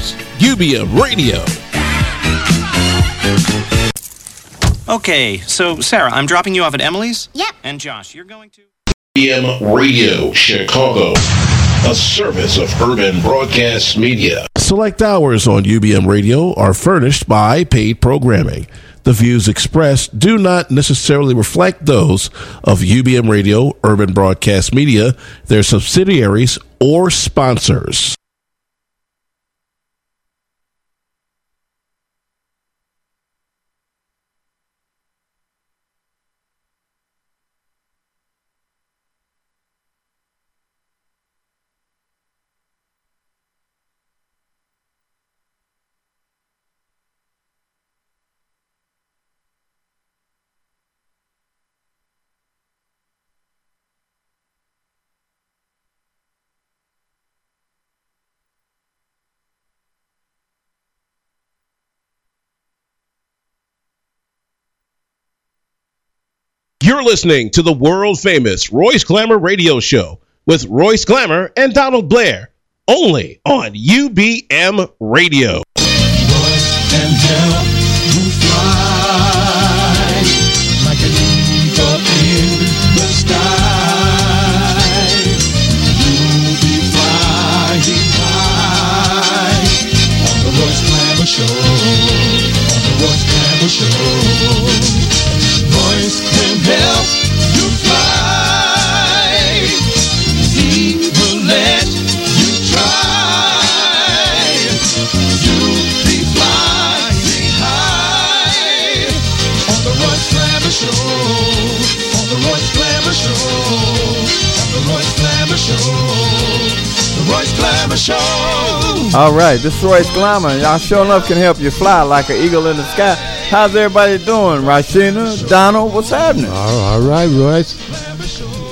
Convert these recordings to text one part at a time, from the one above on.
Hours, UBM Radio. Okay, so Sarah, I'm dropping you off at Emily's. Yep. And Josh, you're going to. UBM Radio, Chicago. A service of Urban Broadcast Media. Select hours on UBM Radio are furnished by paid programming. The views expressed do not necessarily reflect those of UBM Radio, Urban Broadcast Media, their subsidiaries, or sponsors. You're listening to the world famous Royce Glamour Radio Show with Royce Glamour and Donald Blair, only on UBM Radio. Show, on the Royce Glamour Show. Glamour Show. All right, this is Royce Glamour. Y'all sure enough can help you fly like an eagle in the sky. How's everybody doing? Rasheena, Donald, what's happening? All, all right, Royce.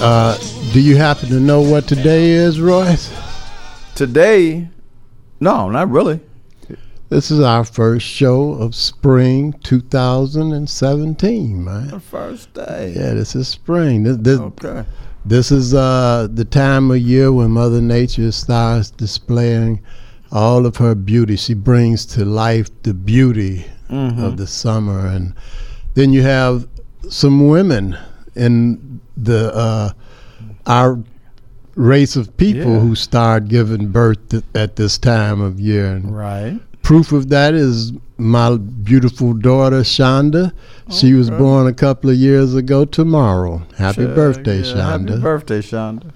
Uh, do you happen to know what today is, Royce? Today, no, not really. This is our first show of spring 2017, man. The first day. Yeah, this is spring. This, this, Okay. This is uh, the time of year when Mother Nature starts displaying all of her beauty. She brings to life the beauty of the summer, and then you have some women in the uh, our race of people Yeah. who start giving birth th- at this time of year. And Right. proof of that is my beautiful daughter Shonda. She was born a couple of years ago tomorrow. Happy Sure, birthday, yeah, Shonda. Happy birthday, Shonda.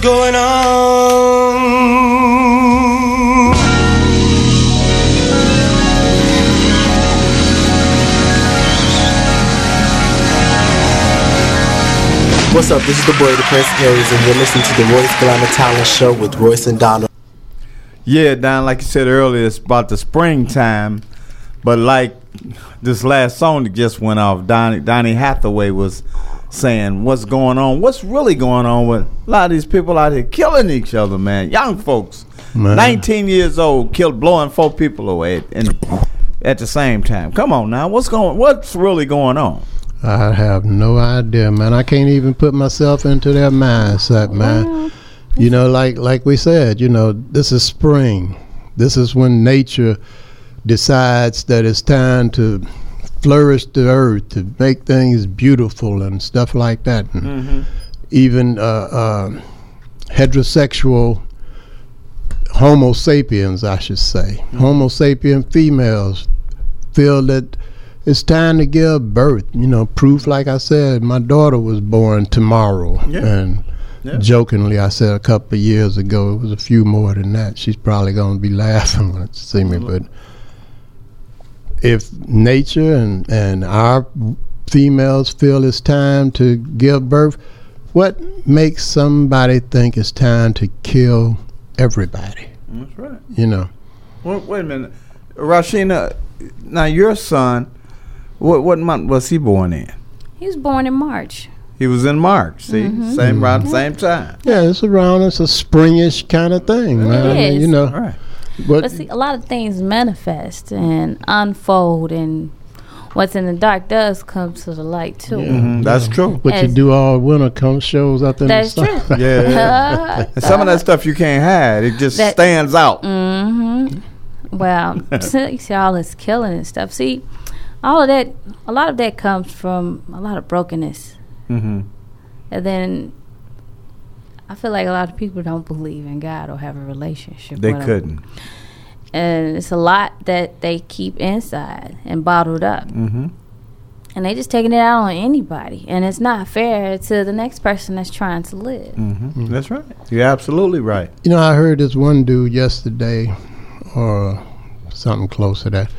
going on. What's up? This is the boy, the Prince Aries, and you're listening to the Royce Glamour Talent Show with Royce and Donald. Yeah, Don, like you said earlier, it's about the springtime, but like this last song that just went off, Donny Hathaway was saying what's going on, what's really going on with a lot of these people out here killing each other, man. Young folks, Man. 19 years old, killed, blowing four people away, and at the same time. Come on now, what's going, what's really going on? I have no idea, man. I can't even put myself into their mindset, man. You know, like like we said, you know, this is spring. This is when nature decides that it's time to flourish the earth, to make things beautiful and stuff like that. And Even uh, uh, heterosexual Homo sapiens, I should say, Homo sapien females feel that it's time to give birth. You know, proof, like I said, my daughter was born tomorrow. Yeah. And Yeah. jokingly, I said a couple of years ago, it was a few more than that. She's probably going to be laughing when she see me. But if nature and, and our females feel it's time to give birth, what makes somebody think it's time to kill everybody? That's right. You know. Wait, wait a minute, Rasheena. Now your son, what what month was he born in? He was born in March. He was in March. See, Mm-hmm. same around the same time. Yeah, it's around. It's a springish kind of thing, man. I mean. You know, All right. But, But see, a lot of things manifest and unfold, and what's in the dark does come to the light too. Mhm, That's true. what you do all winter come shows out there. That's the true. Yeah, yeah. And some of that stuff you can't hide. It just That- stands out. Mm-hmm. Well, you see all this killing and stuff. See, all of that, a lot of that comes from a lot of brokenness, Mm-hmm. and then I feel like a lot of people don't believe in God or have a relationship. They with couldn't. and it's a lot that they keep inside and bottled up. Mm-hmm. and they just taking it out on anybody and it's not fair to the next person that's trying to live Mm-hmm. That's right. You're absolutely right. You know, I heard this one dude yesterday, or something close to that.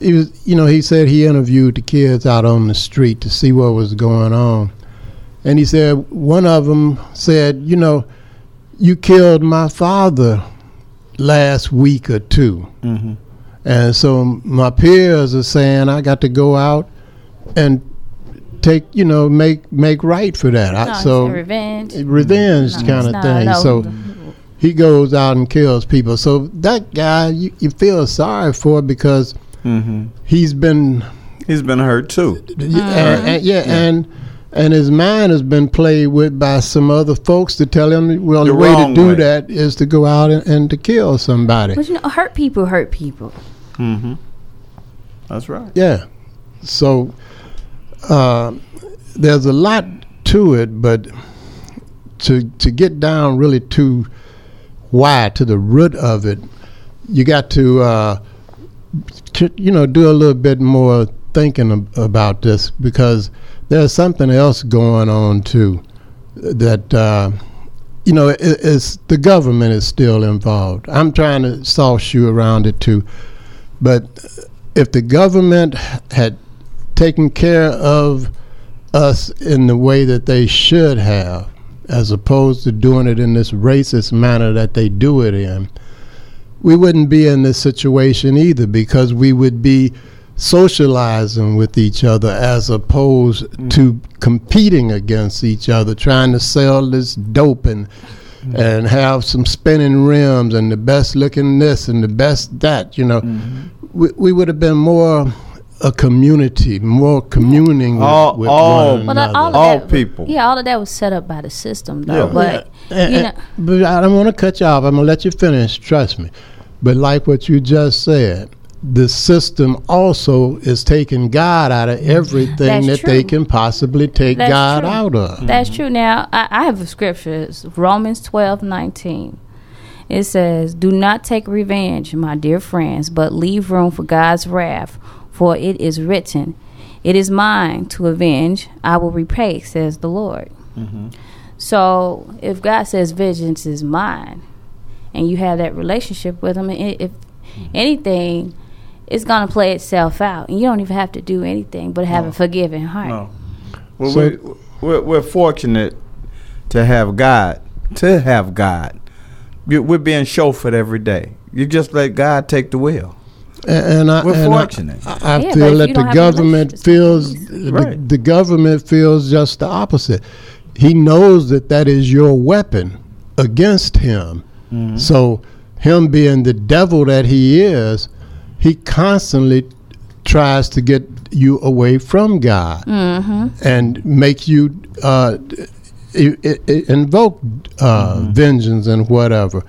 He was, you know, he said he interviewed the kids out on the street to see what was going on, and he said one of them said, "You know, you killed my father last week or 2 Mm-hmm. and so my peers are saying I got to go out and take, you know, make make right for that. I, so it's revenge revenge No, kind it's of not. thing. No. So he goes out and kills people. So that guy, you, you feel sorry for because Mm-hmm. he's been, He's been hurt too. and, and- yeah, and and his mind has been played with by some other folks to tell him, well, the, The way to do way. that is to go out and, and to kill somebody. but you know hurt people hurt people Mm-hmm. That's right. Yeah. So uh, there's a lot to it, but to to get down really to why, to the root of it, you got to, uh, to you know, do a little bit more thinking ab- about this because there's something else going on too that. Uh, you know, it, it's the government is still involved. I'm trying to soft shoe around it too, but if the government had taken care of us in the way that they should have, as opposed to doing it in this racist manner that they do it in, we wouldn't be in this situation either because we would be socializing with each other as opposed to competing against each other, trying to sell this dope and and have some spinning rims and the best looking this and the best that, you know. We, we would have been more a community, more communing with, All- with all- one But uh, another. all, All that, people. yeah, all of that was set up by the system, though. Yeah. But And- you and- know, but I don't want to cut you off. I'm gonna let you finish. Trust me. But like what you just said, the system also is taking God out of everything That's that they can possibly take That's God true. out of. That's true. Now, I, I have a scripture. It's Romans twelve nineteen. It says, Do not take revenge, my dear friends, but leave room for God's wrath, for it is written, It is mine to avenge, I will repay, says the Lord. Mm-hmm. So, if God says vengeance is mine, and you have that relationship with Him, i- if mm-hmm. anything, it's going to play itself out. And you don't even have to do anything but have a forgiving heart. No. Well, So- we, we're, we're fortunate to have God, to have God. We're being chauffeured every day. You just let God take the wheel. And, and I, We're and fortunate. I, I Yeah, feel that the don't have a government relationship, feels the, Right. the government feels just the opposite. He knows that that is your weapon against him. Mm-hmm. So him being the devil that he is, he constantly tries to get you away from God and make you uh, invoke uh, Mm-hmm. vengeance and whatever.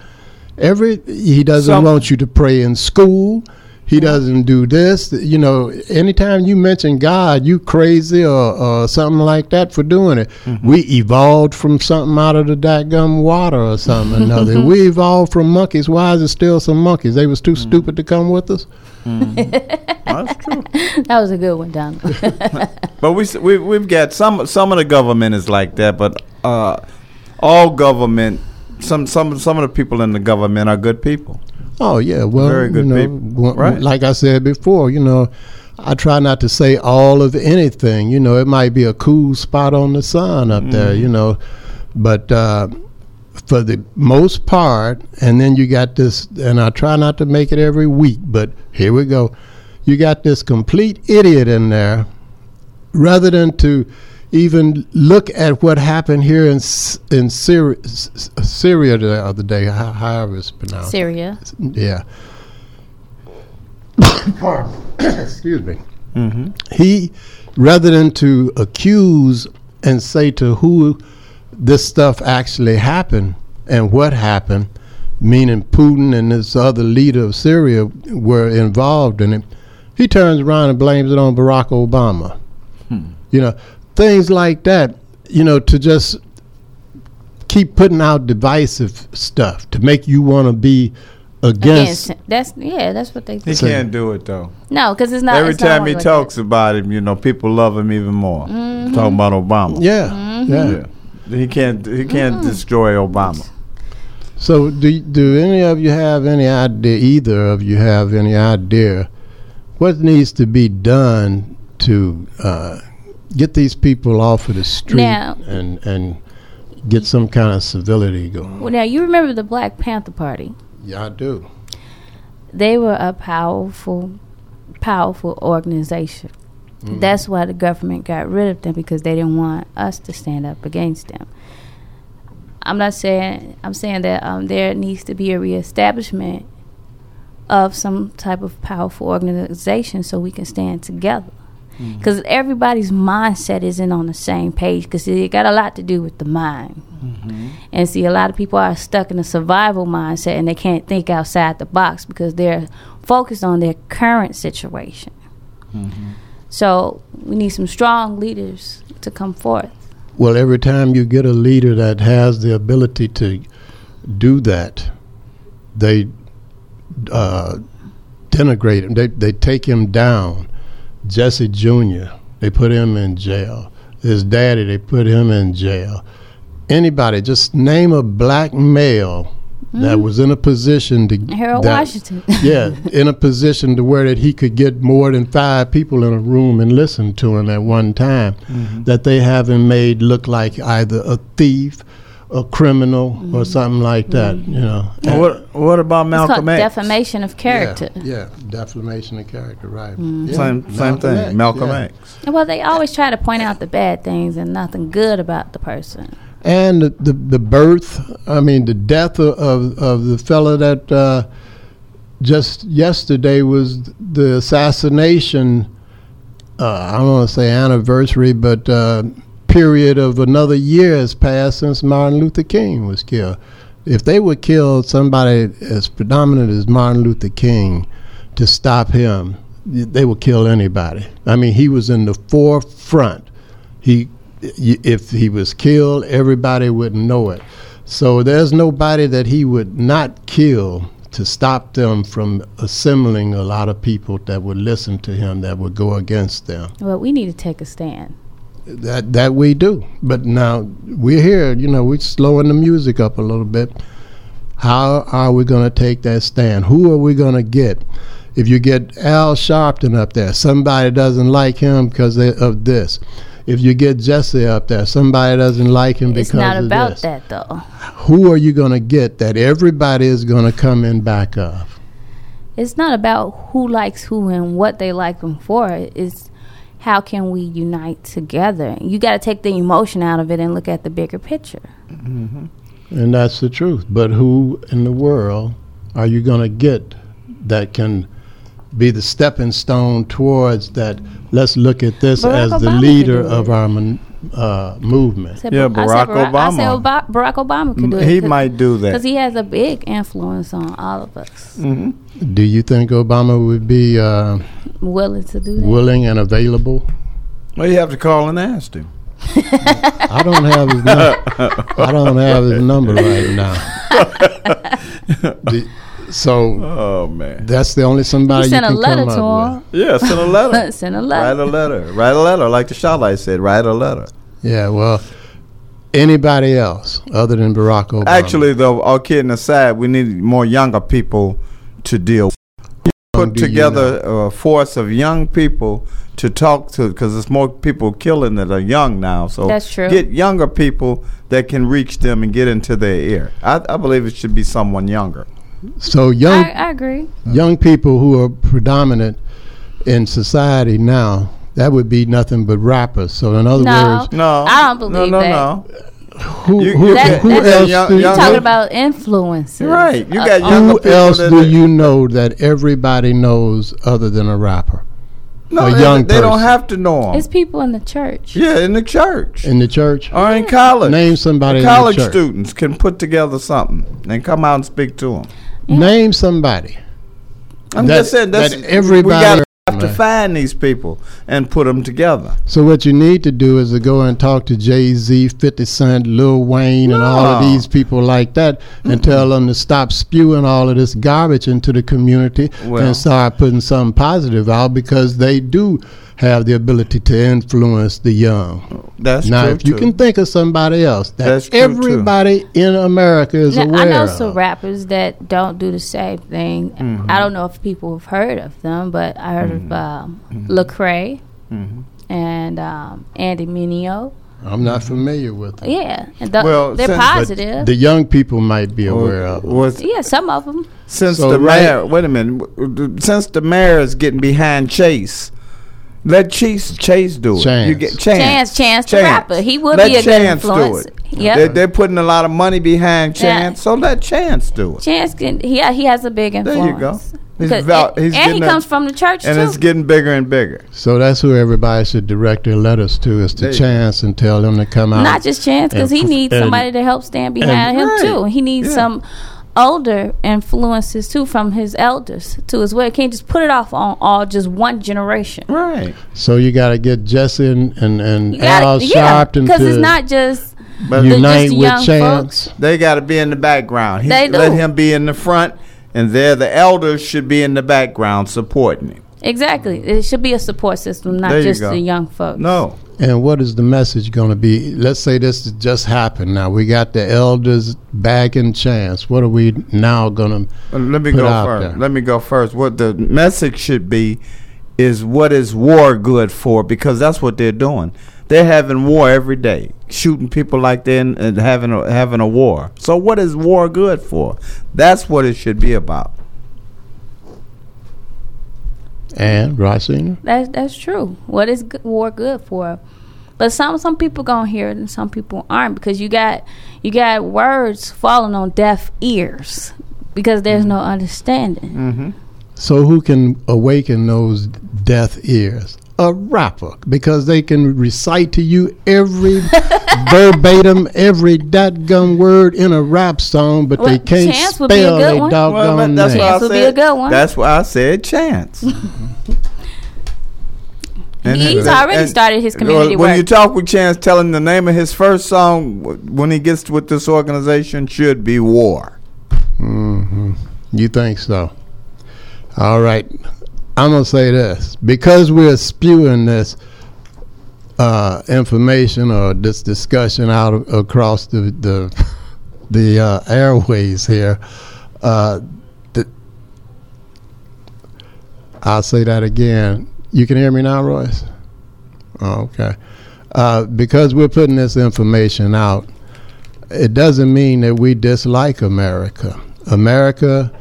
Every he doesn't Some- want you to pray in school. He doesn't do this. You know, anytime you mention God, you crazy or, or something like that for doing it. Mm-hmm. We evolved from something out of the dadgum water or something another. we evolved from monkeys. Why is it still some monkeys? They was too Mm-hmm. stupid to come with us. That's true. That was a good one, Donald. But we, we we've got some some of the government is like that, but uh, all government some some some of the people in the government are good people. Oh yeah, well, Very good you know, people. Right. Like I said before, you know, I try not to say all of anything. You know, it might be a cool spot on the sun up there. You know, but uh, for the most part, and then you got this, and I try not to make it every week, but here we go. You got this complete idiot in there, rather than to even look at what happened here in in Syria, S- S- Syria the other day, ho- however it's pronounced. Syria. Yeah. Excuse me. Mm-hmm. He, rather than to accuse and say to who this stuff actually happened and what happened, meaning Putin and this other leader of Syria were involved in it, he turns around and blames it on Barack Obama. You know, things like that, you know, to just keep putting out divisive stuff to make you want to be against. Against. That's yeah. That's what they. He So- can't do it though. No, because it's not. Every it's not time always he like talks that. about him, you know, people love him even more. Mm-hmm. Talking about Obama. Yeah, yeah. Yeah. He can't he can't Mm-hmm. destroy Obama. So, do do any of you have any idea? Either of you have any idea what needs to be done to uh, get these people off of the street Now- and and get some kind of civility going? Well, now you remember the Black Panther Party? Yeah, I do. They were a powerful, powerful organization. Mm-hmm. That's why the government got rid of them because they didn't want us to stand up against them. I'm not saying I'm saying that um, there needs to be a reestablishment of some type of powerful organization so we can stand together. Mm-hmm. Because everybody's mindset isn't on the same page because it got a lot to do with the mind. Mm-hmm. And see, a lot of people are stuck in a survival mindset and they can't think outside the box because they're focused on their current situation. So we need some strong leaders to come forth. Well, every time you get a leader that has the ability to do that, they uh, denigrate him. They they take him down. Jesse Jr. They put him in jail. His daddy. They put him in jail. Anybody, just name a black male that mm. was in a position to Harold that- Washington. yeah, in a position to where that he could get more than five people in a room and listen to him at one time. Mm-hmm. That they haven't made look like either a thief, a criminal, or mm-hmm. something like that. Mm-hmm. You know. Well, what what about It's Malcolm X? defamation of character. Yeah, yeah, defamation of character. Right. Mm-hmm. Yeah, Same same Malcolm thing. X, Malcolm yeah. X. Well, they always try to point out the bad things and nothing good about the person. And the, the birth i mean the death of of, of the fellow that uh, just yesterday was the assassination uh, i don't want to say anniversary but uh, period of another year has passed since martin luther king was killed. If they would kill somebody as predominant as martin luther king to stop him they would kill anybody. I mean he was in the forefront. He if he was killed, everybody would know it. So there's nobody that he would not kill to stop them from assembling a lot of people that would listen to him, that would go against them. Well, we need to take a stand. That that we do. But now we're here. You know, we're slowing the music up a little bit. How are we going to take that stand? Who are we going to get? If you get Al Sharpton up there, somebody doesn't like him because of this. If you get Jesse up there, somebody doesn't like him because It's not of about this. that though. Who are you going to get that everybody is going to come in back of? It's not about who likes who and what they like them for. It's how can we unite together? You got to take the emotion out of it and look at the bigger picture. Mm-hmm. And that's the truth. But who in the world are you going to get that can be the stepping stone towards that? Let's look at this Barack as the Obama could leader of our mon- uh, movement. said Yeah, Bar- I Barack said Barack, I said Obama. Barack Obama could do it. He might do that. because he has a big influence on all of us. Do you think Obama would be uh, Willing to do that. willing and available? Well, you have to call and ask him. I don't have his number. I don't have his number right now. The- so Oh man. that's the only somebody he sent you a can letter come to up him. Yeah, send a letter. Send a letter. Write a letter. Write a letter. Like the Charlotte said, write a letter. Yeah, well, anybody else other than Barack Obama? Actually, though, all kidding aside, we need more younger people to deal. Put do you together a force of young people to talk to, because there's more people killing that are young now. So That's true. Get younger people that can reach them and get into their ear. I, I believe it should be someone younger. So young I, I agree. young people who are predominant in society now, that would be nothing but rappers. So in other No, words, No, I don't believe no, no, that. no. who, You- who, That- who else young- do you, young- You're talking about influences. Right. You got uh, who else do are- you know that everybody knows other than a rapper? No, a they, young they don't have to know them. It's people in the church. Yeah, in the church In the church? or in college. Name somebody in the college church. students can put together something and come out and speak to them. Name somebody. I'm That- just saying that's that everybody- we have to find these people and put them together. So what you need to do is to go and talk to Jay Z, Fifty Cent, Lil Wayne, and all of these people like that, and tell them to stop spewing all of this garbage into the community Well. and start putting something positive out because they do have the ability to influence the young. That's now, true if you too. can think of somebody else that That's true, too. everybody in America is Now, aware I know of, some rappers that don't do the same thing. Mm-hmm. I don't know if people have heard of them, but I heard of um, Mm-hmm. Lecrae and um, Andy Mineo. I'm not familiar with them. Yeah, and th- Well, they're since- positive. the young people might be aware of. them. was yeah, some of them. since So the right- mayor. Wait a minute. w- w- Since the mayor is getting behind Chase, let Chase Chase do it. Chance. You get Chance. Chance, Chance the rapper. He would let be a good Chance influence. Do it. Yep. They're, they're putting a lot of money behind Yeah. Chance, so let Chance do it. Chance can he he has a big influence. There you go. He's 'Cause- val- and he's and he getting a- comes from the church And too. it's getting bigger and bigger. So that's who everybody should direct their letters to is to Chance and tell them to come out. Not just Chance, because he f- needs and- somebody to help stand behind him Right. too. He needs Yeah. some older influences too from his elders too as well. Can't just put it off on all just one generation. Right. So you got to get Jesse and and, and You gotta- Al yeah, because it's not just But unite just with young Chance. folks. They got to be in the background. He, They Let him be in the front, and there the elders should be in the background supporting him. Exactly, it should be a support system, not There just go. the young folks. No. And what is the message going to be? Let's say this just happened. Now we got the elders back in Chance. What are we now going to? Uh, Let me go first. there. Let me go first. What the message should be is what is war good for? Because that's what they're doing. They're having war every day, shooting people like they're and having a, having a war. So what is war good for? That's what it should be about. And Rasheena, That's that's true. What is good, war good for? But some some people gonna hear it and some people aren't because you got you got words falling on deaf ears because there's no mm-hmm. understanding. Mm-hmm. so who can awaken those deaf ears? A rapper, because they can recite to you every verbatim, every that gum word in a rap song, but they can't Chance would be a spell good their one. doggone but that's name. why I Chance would be said. a good one. That's why I said chance. And He's then- already and- started his community When work. you talk with Chance, tell him the name of his first song when he gets with this organization should be War. Mm-hmm. You think so? All right. I'm to say this. Because we're spewing this uh, information or this discussion out a- across the the, the uh, airways here, uh, I'll say that again. You can hear me now, Royce? Oh, okay. uh, because we're putting this information out, it doesn't mean that we dislike America. America,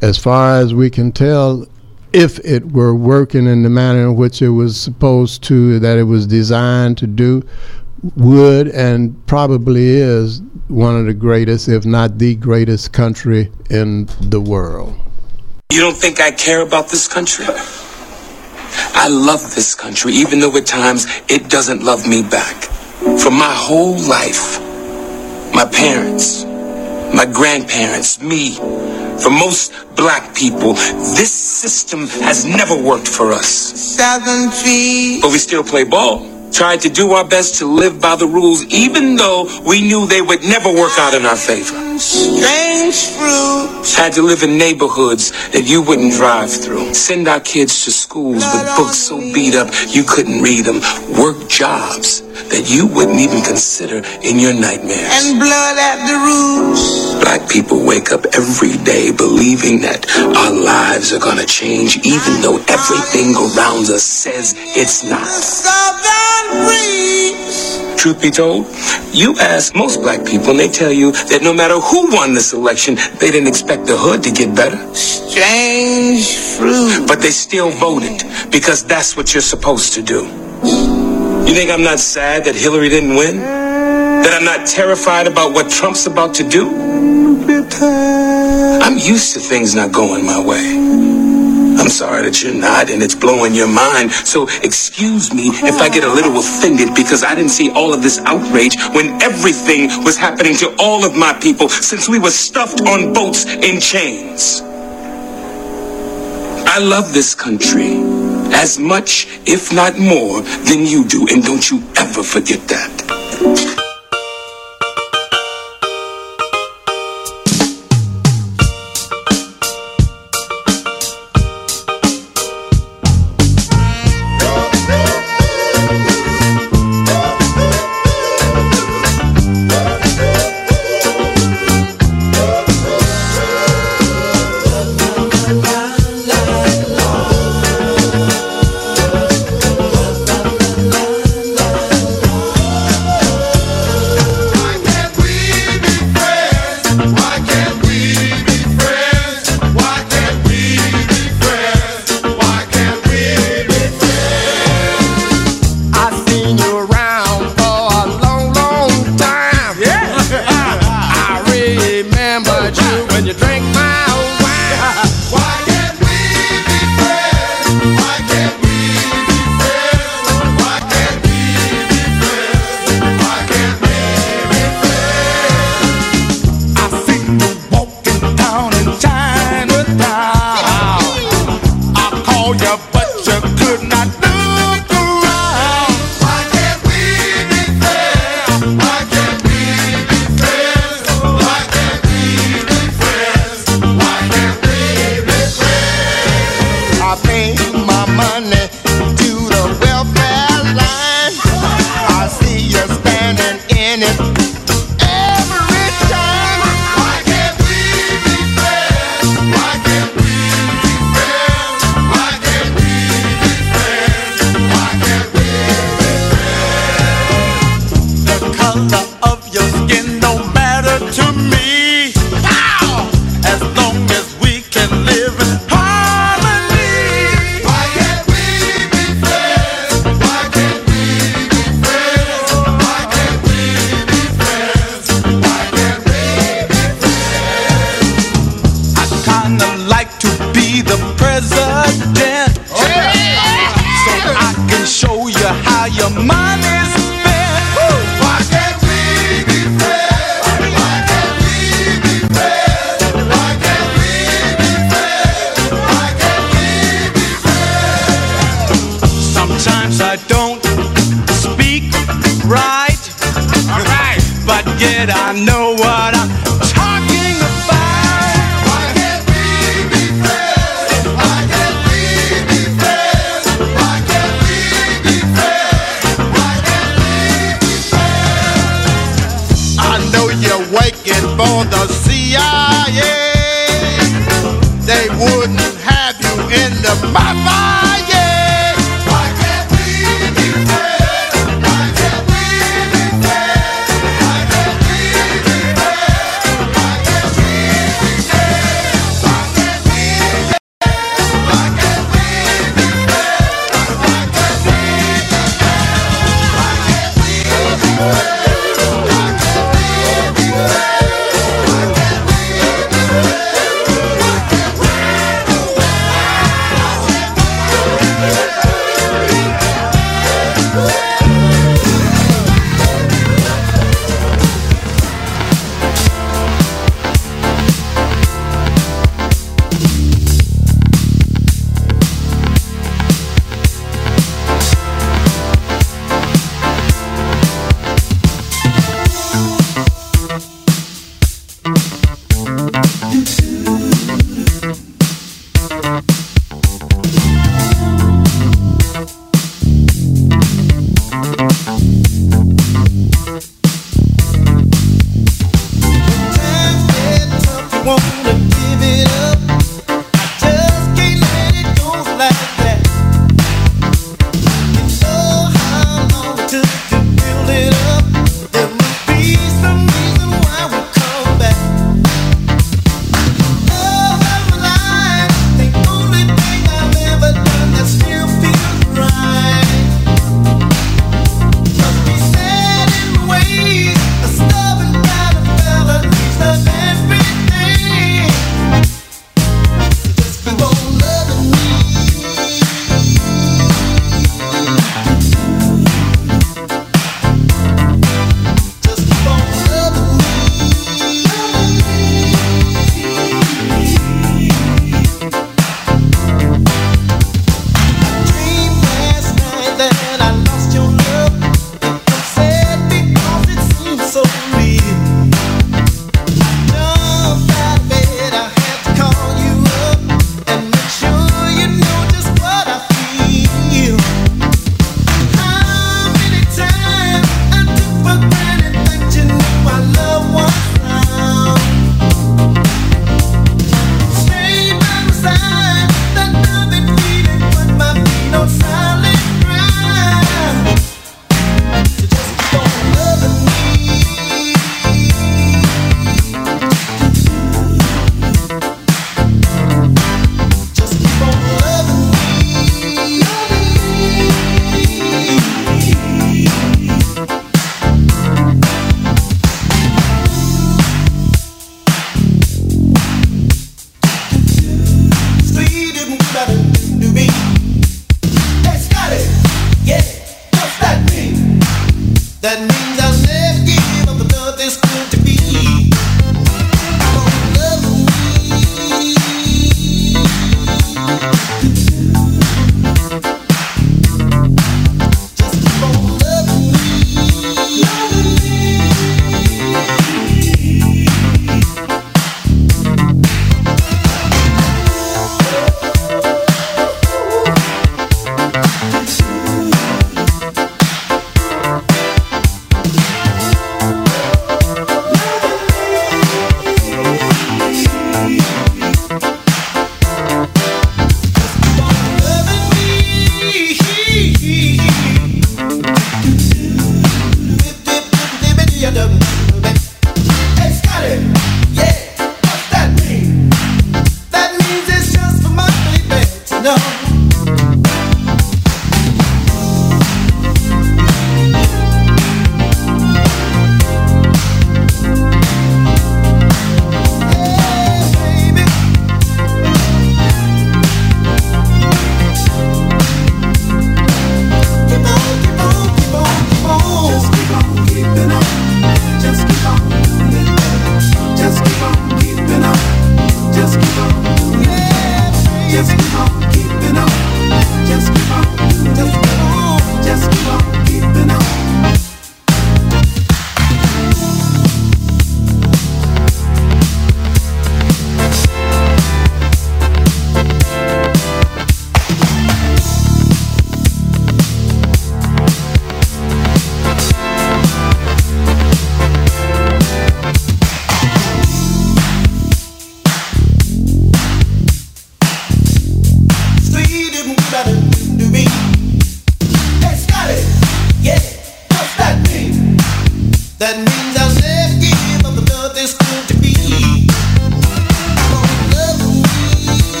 as far as we can tell, if it were working in the manner in which it was supposed to, that it was designed to do, would and probably is one of the greatest, if not the greatest country in the world. You don't think I care about this country? I love this country, even though at times it doesn't love me back. For my whole life, my parents, my grandparents, me, for most black people, this system has never worked for us. Seven feet. But we still play ball tried to do our best to live by the rules, even though we knew they would never work out in our favor. Strange fruit. Had to live in neighborhoods that you wouldn't drive through. Send our kids to schools with books so beat up you couldn't read them. Work jobs that you wouldn't even consider in your nightmares. And blood at the roots. Black people wake up every day believing that our lives are gonna change, even though everything around us says it's not. Truth be told, you ask most black people and they tell you that no matter who won this election, they didn't expect the hood to get better. Strange fruit. But they still voted because that's what you're supposed to do. You think I'm not sad that Hillary didn't win? That I'm not terrified about what Trump's about to do? I'm used to things not going my way. I'm sorry that you're not and it's blowing your mind. So excuse me if I get a little offended because I didn't see all of this outrage when everything was happening to all of my people since we were stuffed on boats in chains. I love this country as much, if not more, than you do. And don't you ever forget that.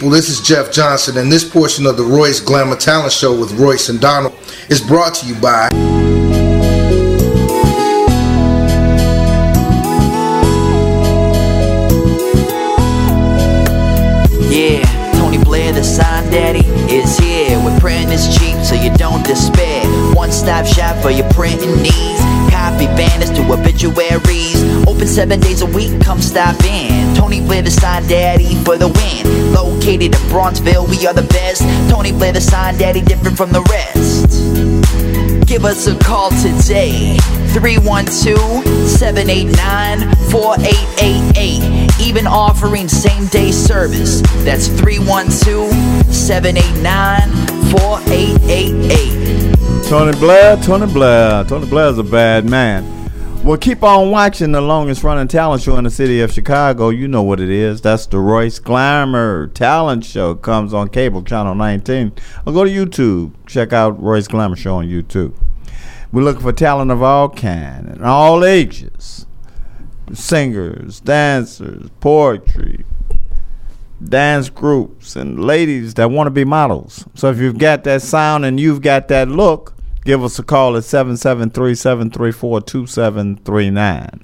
People, this is Jeff Johnson, and this portion of the Royce Glamour Talent Show with Royce and Donald is brought to you by. Yeah, Tony Blair, the sign daddy, is here. We're printing is cheap, so you don't despair. One stop shop for your printing needs. Copy banners to obituaries. Open seven days a week, come stop in. Tony Blair, the sign daddy, for the win. Located in Bronzeville, we are the best. Tony Blair, the sign daddy, different from the rest. Give us a call today. 312-789-4888. Even offering same day service. That's 312-789-4888. Tony Blair, Tony Blair. Tony Blair's a bad man. Well, keep on watching the longest running talent show in the city of Chicago. You know what it is. That's the Royce Glamour Talent Show. Comes on cable channel 19. Or go to YouTube. Check out Royce Glamour Show on YouTube. We're looking for talent of all kind and all ages. Singers, dancers, poetry, dance groups, and ladies that want to be models. So if you've got that sound and you've got that look, give us a call at 773-734-2739.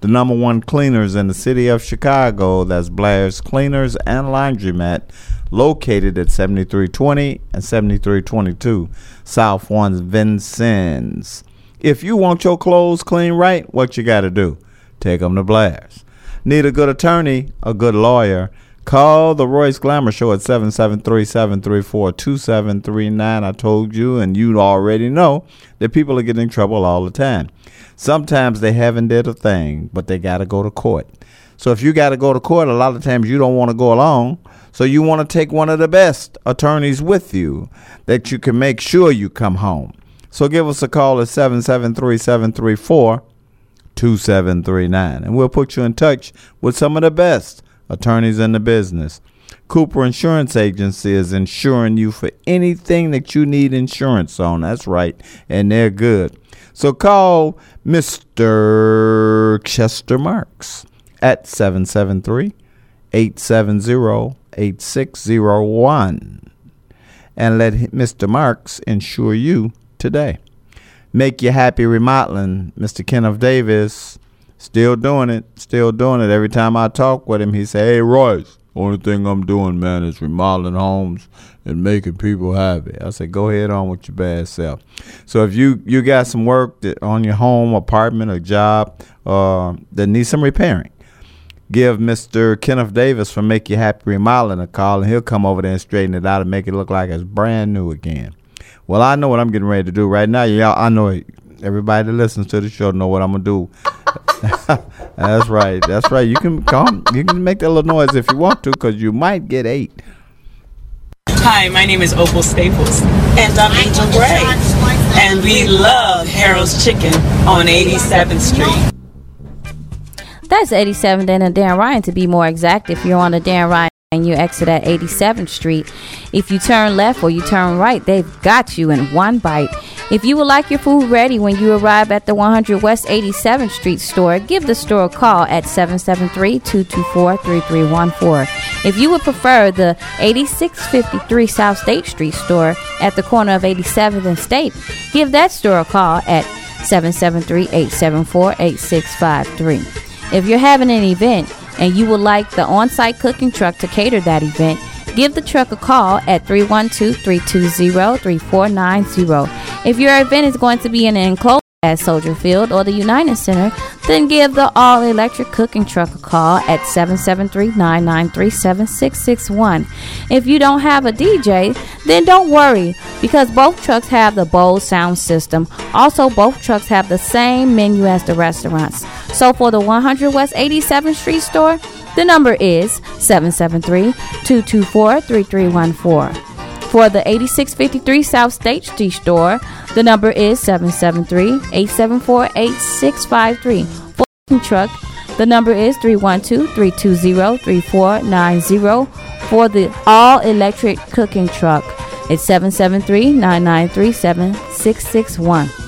The number one cleaners in the city of Chicago, that's Blair's Cleaners and Laundromat, located at 7320 and 7322 South 1 Vincennes. If you want your clothes clean right, what you got to do? Take them to Blair's. Need a good attorney, a good lawyer? Call the Royce Glamour Show at 773-734-2739. I told you, and you already know, that people are getting in trouble all the time. Sometimes they haven't did a thing, but they got to go to court. So if you got to go to court, a lot of times you don't want to go along. So you want to take one of the best attorneys with you that you can make sure you come home. So give us a call at 773 734 2739 and we'll put you in touch with some of the best attorneys in the business. Cooper Insurance Agency is insuring you for anything that you need insurance on. That's right, and they're good. So call Mr. Chester Marks at 773 870 8601 and let Mr. Marks insure you today. Make you happy remodeling, Mr. Kenneth Davis. Still doing it, still doing it. Every time I talk with him, he say, "Hey, Royce, only thing I'm doing, man, is remodeling homes and making people happy." I said, "Go ahead on with your bad self." So if you you got some work that on your home, apartment, or job uh, that needs some repairing, give Mr. Kenneth Davis from Make You Happy Remodeling a call, and he'll come over there and straighten it out and make it look like it's brand new again. Well, I know what I'm getting ready to do right now. Y'all, I know it. Everybody that listens to the show know what I'm gonna do. That's right. That's right. You can come. You can make that little noise if you want to, because you might get eight. Hi, my name is Opal Staples. And I'm Angel Gray. And we love Harold's Chicken on 87th Street. That's 87th and Dan Ryan to be more exact. If you're on the Dan Ryan and you exit at 87th Street, if you turn left or you turn right, they've got you in one bite. If you would like your food ready when you arrive at the 100 West 87th Street store, give the store a call at 773-224-3314. If you would prefer the 8653 South State Street store at the corner of 87th and State, give that store a call at 773-874-8653. If you're having an event and you would like the on site cooking truck to cater that event, give the truck a call at 312 320 3490. If your event is going to be in an enclosed at Soldier Field or the United Center, then give the all electric cooking truck a call at 773 993 7661. If you don't have a DJ, then don't worry because both trucks have the Bose sound system. Also, both trucks have the same menu as the restaurants. So for the 100 West 87th Street store, the number is 773 224 3314. For the 8653 South State Street store, the number is 773-874-8653. For the cooking truck, the number is 312-320-3490. For the all-electric cooking truck, it's 773-993-7661.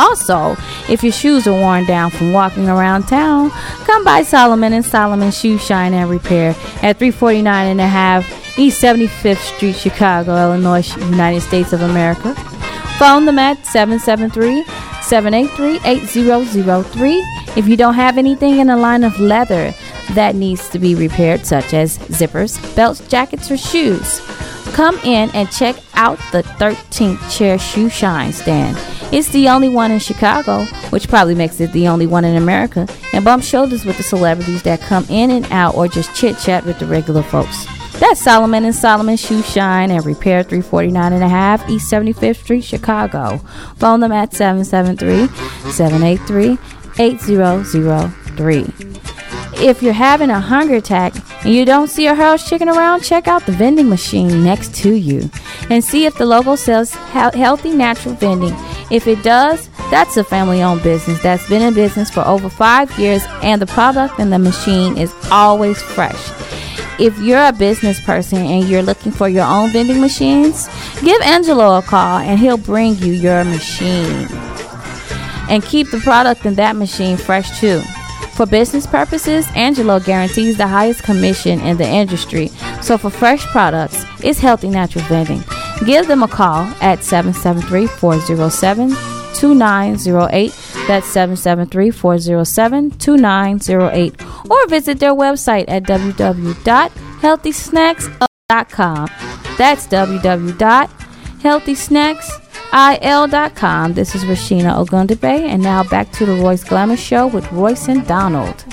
Also, if your shoes are worn down from walking around town, come by Solomon and Solomon Shoe Shine and Repair at 349 and a half East 75th Street, Chicago, Illinois, United States of America. Phone them at 773 783 8003. If you don't have anything in the line of leather that needs to be repaired, such as zippers, belts, jackets, or shoes, come in and check out the 13th Chair Shoe Shine stand. It's the only one in Chicago, which probably makes it the only one in America, and bump shoulders with the celebrities that come in and out or just chit chat with the regular folks. That's Solomon and Solomon Shoe Shine and Repair 349 and a half East 75th Street, Chicago. Phone them at 773-783-8003. If you're having a hunger attack and you don't see a Harold's Chicken around, check out the vending machine next to you and see if the logo sells he- healthy natural vending. If it does, that's a family owned business that's been in business for over five years and the product and the machine is always fresh. If you're a business person and you're looking for your own vending machines, give Angelo a call and he'll bring you your machine. And keep the product in that machine fresh too. For business purposes, Angelo guarantees the highest commission in the industry. So for fresh products, it's Healthy Natural Vending. Give them a call at 773 407 2908. That's 773 407 2908. Or visit their website at www.healthysnacksil.com. That's www.healthysnacksil.com. This is Rasheena Ogundabe, and now back to the Royce Glamour Show with Royce and Donald.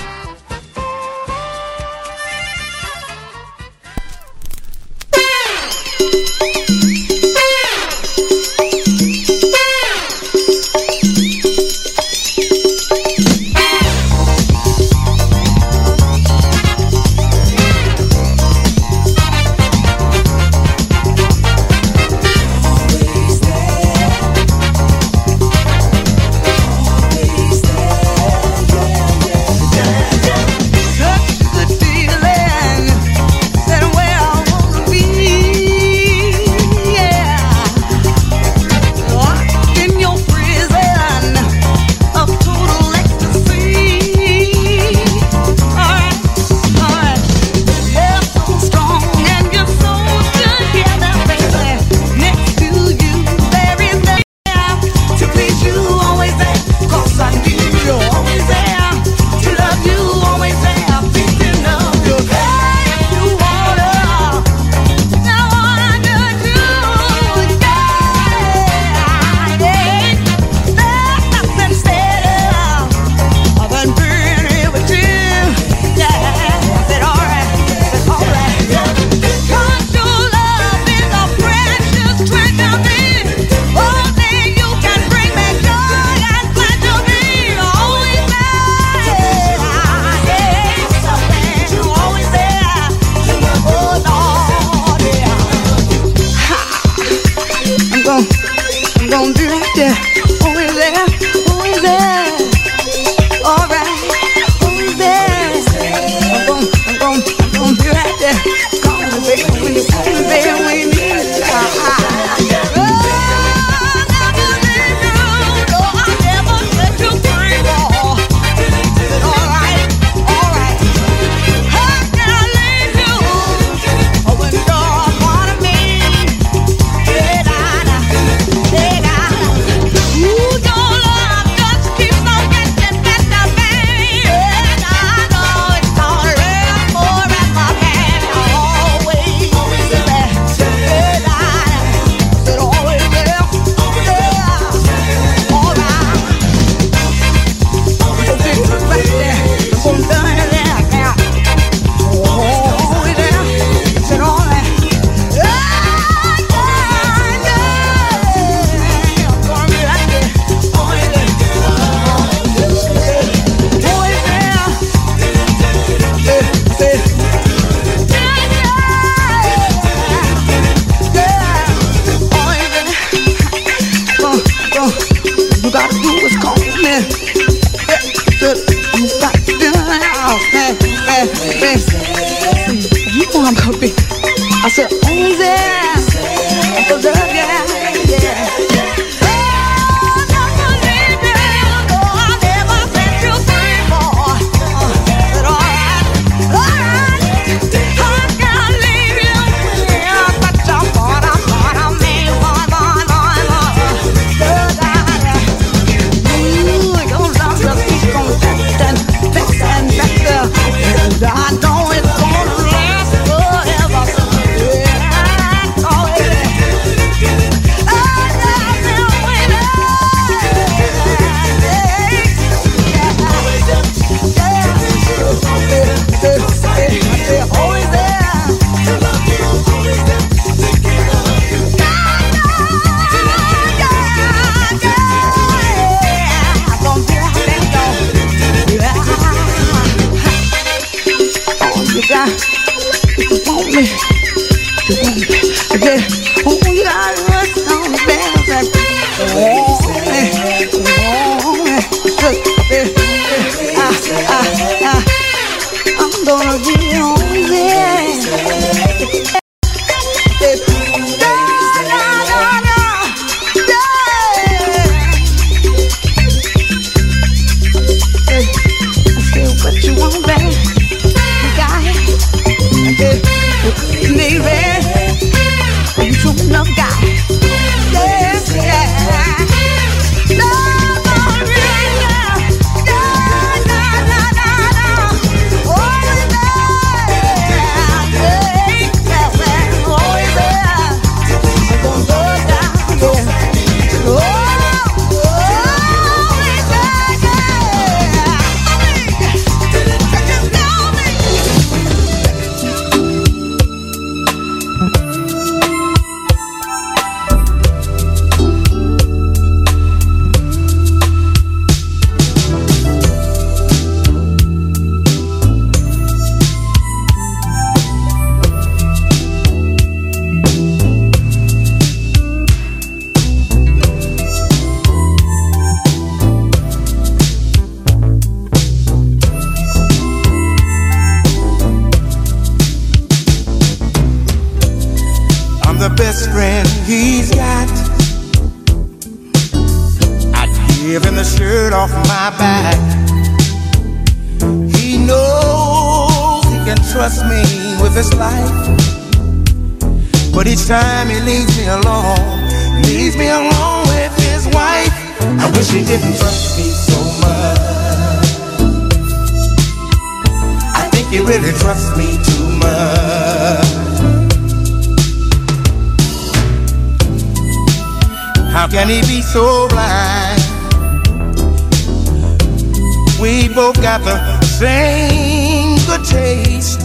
We both got the same good taste.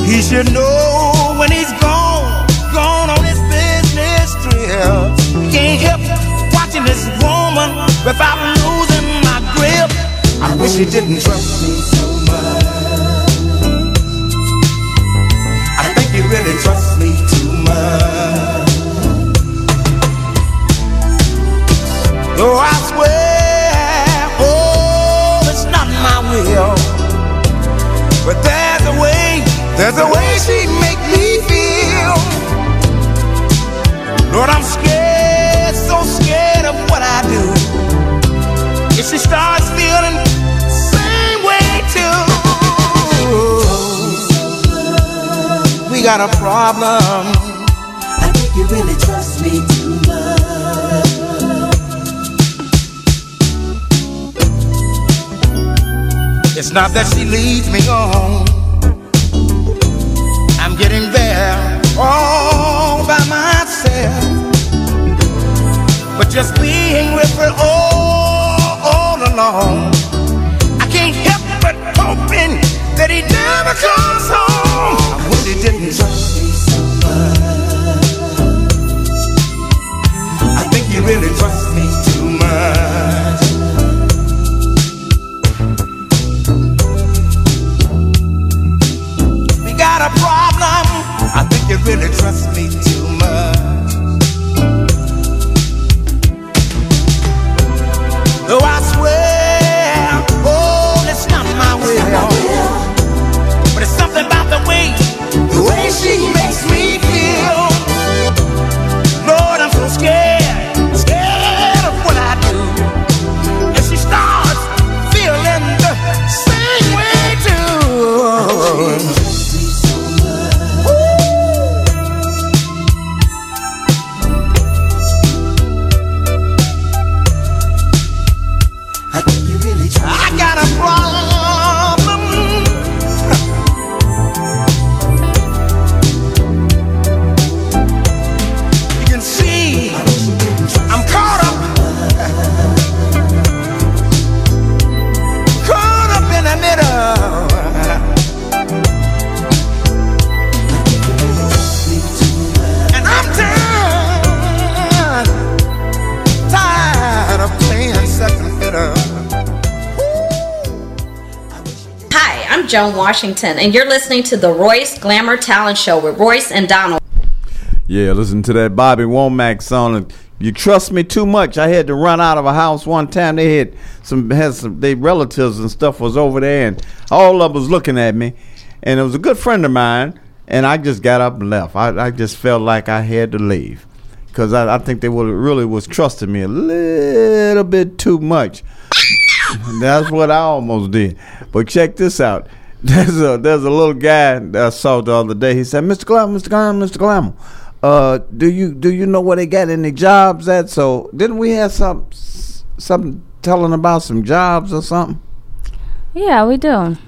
He should know when he's gone, gone on his business trip. Can't help watching this woman without losing my grip. I wish he didn't trust me so much. I think he really trusts me too much. Though I Lord, I'm scared, so scared of what I do. If she starts feeling same way too, we got a problem. I think you really trust me too much. It's not that she leads me on. I'm getting there all by myself but just being with her all, all along. I can't help but hoping that he never comes home. I wish he didn't trust me so much. I think he really trusts me too much. We got a problem. I think you really trust me too much. Joan Washington, and you're listening to the Royce Glamour Talent Show with Royce and Donald. Yeah, listen to that Bobby Womack song. You trust me too much. I had to run out of a house one time. They had some had some they relatives and stuff was over there, and all of them was looking at me. And it was a good friend of mine, and I just got up and left. I, I just felt like I had to leave because I, I think they would really was trusting me a little bit too much. That's what I almost did. But check this out. There's a there's a little guy that I saw the other day. He said, "Mr. Glamour, Mr. Glamour, Mr. Glamour, uh, do you do you know where they got any jobs at?" So didn't we have some something telling about some jobs or something? Yeah, we do.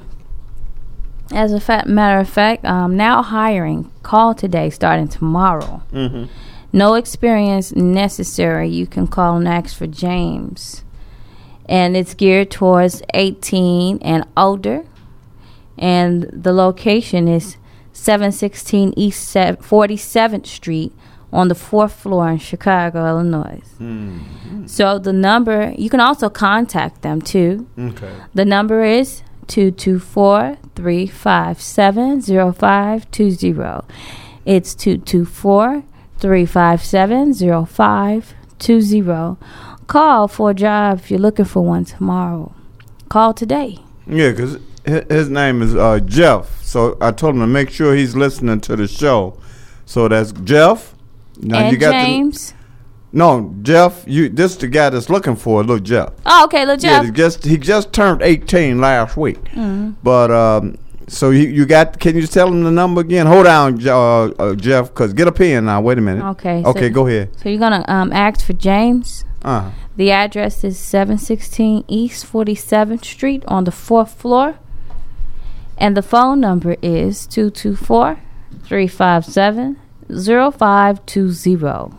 As a fact, matter of fact, um, now hiring. Call today, starting tomorrow. Mm-hmm. No experience necessary. You can call and ask for James. And it's geared towards 18 and older. And the location is 716 East 47th Street on the fourth floor in Chicago, Illinois. Hmm. So the number, you can also contact them too. Okay. The number is 224 357 0520. It's 224 357 0520. Call for a job if you're looking for one tomorrow. Call today. Yeah, because his name is uh, Jeff. So I told him to make sure he's listening to the show. So that's Jeff. Now and you got the- James. no, Jeff. You this is the guy that's looking for it. Look, Jeff. oh, okay, look, Yeah, Jeff. he just he just turned 18 last week. Mhm. But um, so you you got? Can you tell him the number again? Hold on, uh, uh, Jeff, because get a pen now. Wait a minute. Okay. so- Okay, go ahead. So you're gonna um, ask for James. Uh-huh. The address is 716 East 47th Street on the fourth floor. And the phone number is 224 357 0520.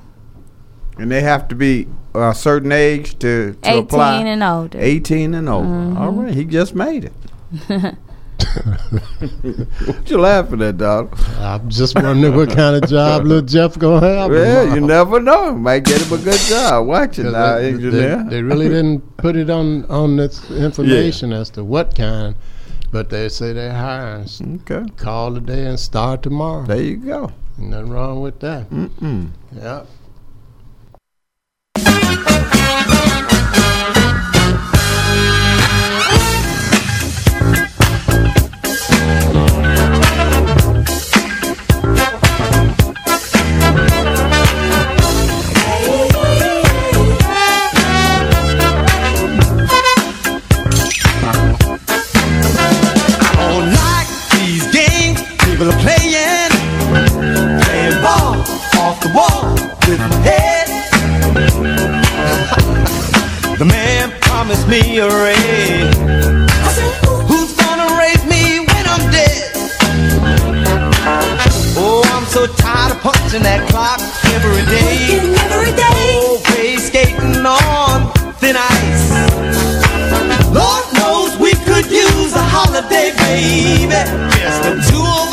and they have to be a certain age to, to 18 apply. and older. 18 and over. Mhm. All right, he just made it. what you laughing at, dog? I'm just wondering what kind of job little Jeff gonna have. Well, you never know. Might get him a good job. Watch it 'Cause now, they, engineer. They, they really didn't put it on on this information as to what kind, but they say they're hiring. Okay. Call today and start tomorrow. There you go. Nothing wrong with that. Mm-mm. Yeah. Head. the man promised me a raise. I said, Who's gonna raise me when I'm dead? Oh, I'm so tired of punching that clock every day. Every day. Oh, Always skating on thin ice. Lord knows we could use a holiday, baby. Just the two of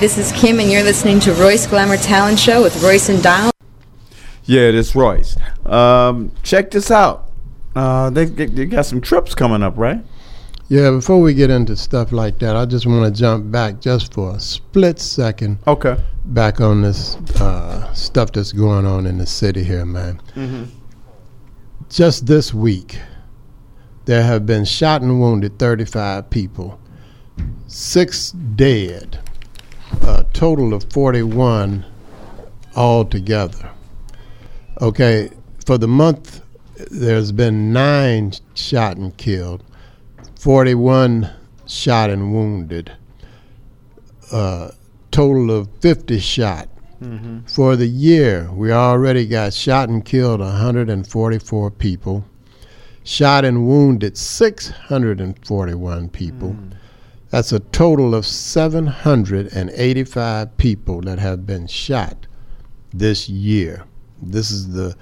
this is Kim, and you're listening to Royce Glamour Talent Show with Royce and Donald. Yeah, this Royce. Um, check this out. Uh, they, they they got some trips coming up, right? Yeah, before we get into stuff like that, I just want to jump back just for a split second. Okay. Back on this uh, stuff that's going on in the city here, man. Mm-hmm. Just this week, there have been shot and wounded 35 people, six dead, a total of 41 altogether. Okay, for the month, there's been nine shot and killed, 41 shot and wounded, uh, total of 50 shot. Mm-hmm. For the year, we already got shot and killed 144 people, shot and wounded 641 people. That's a total of 785 people that have been shot this year. This is the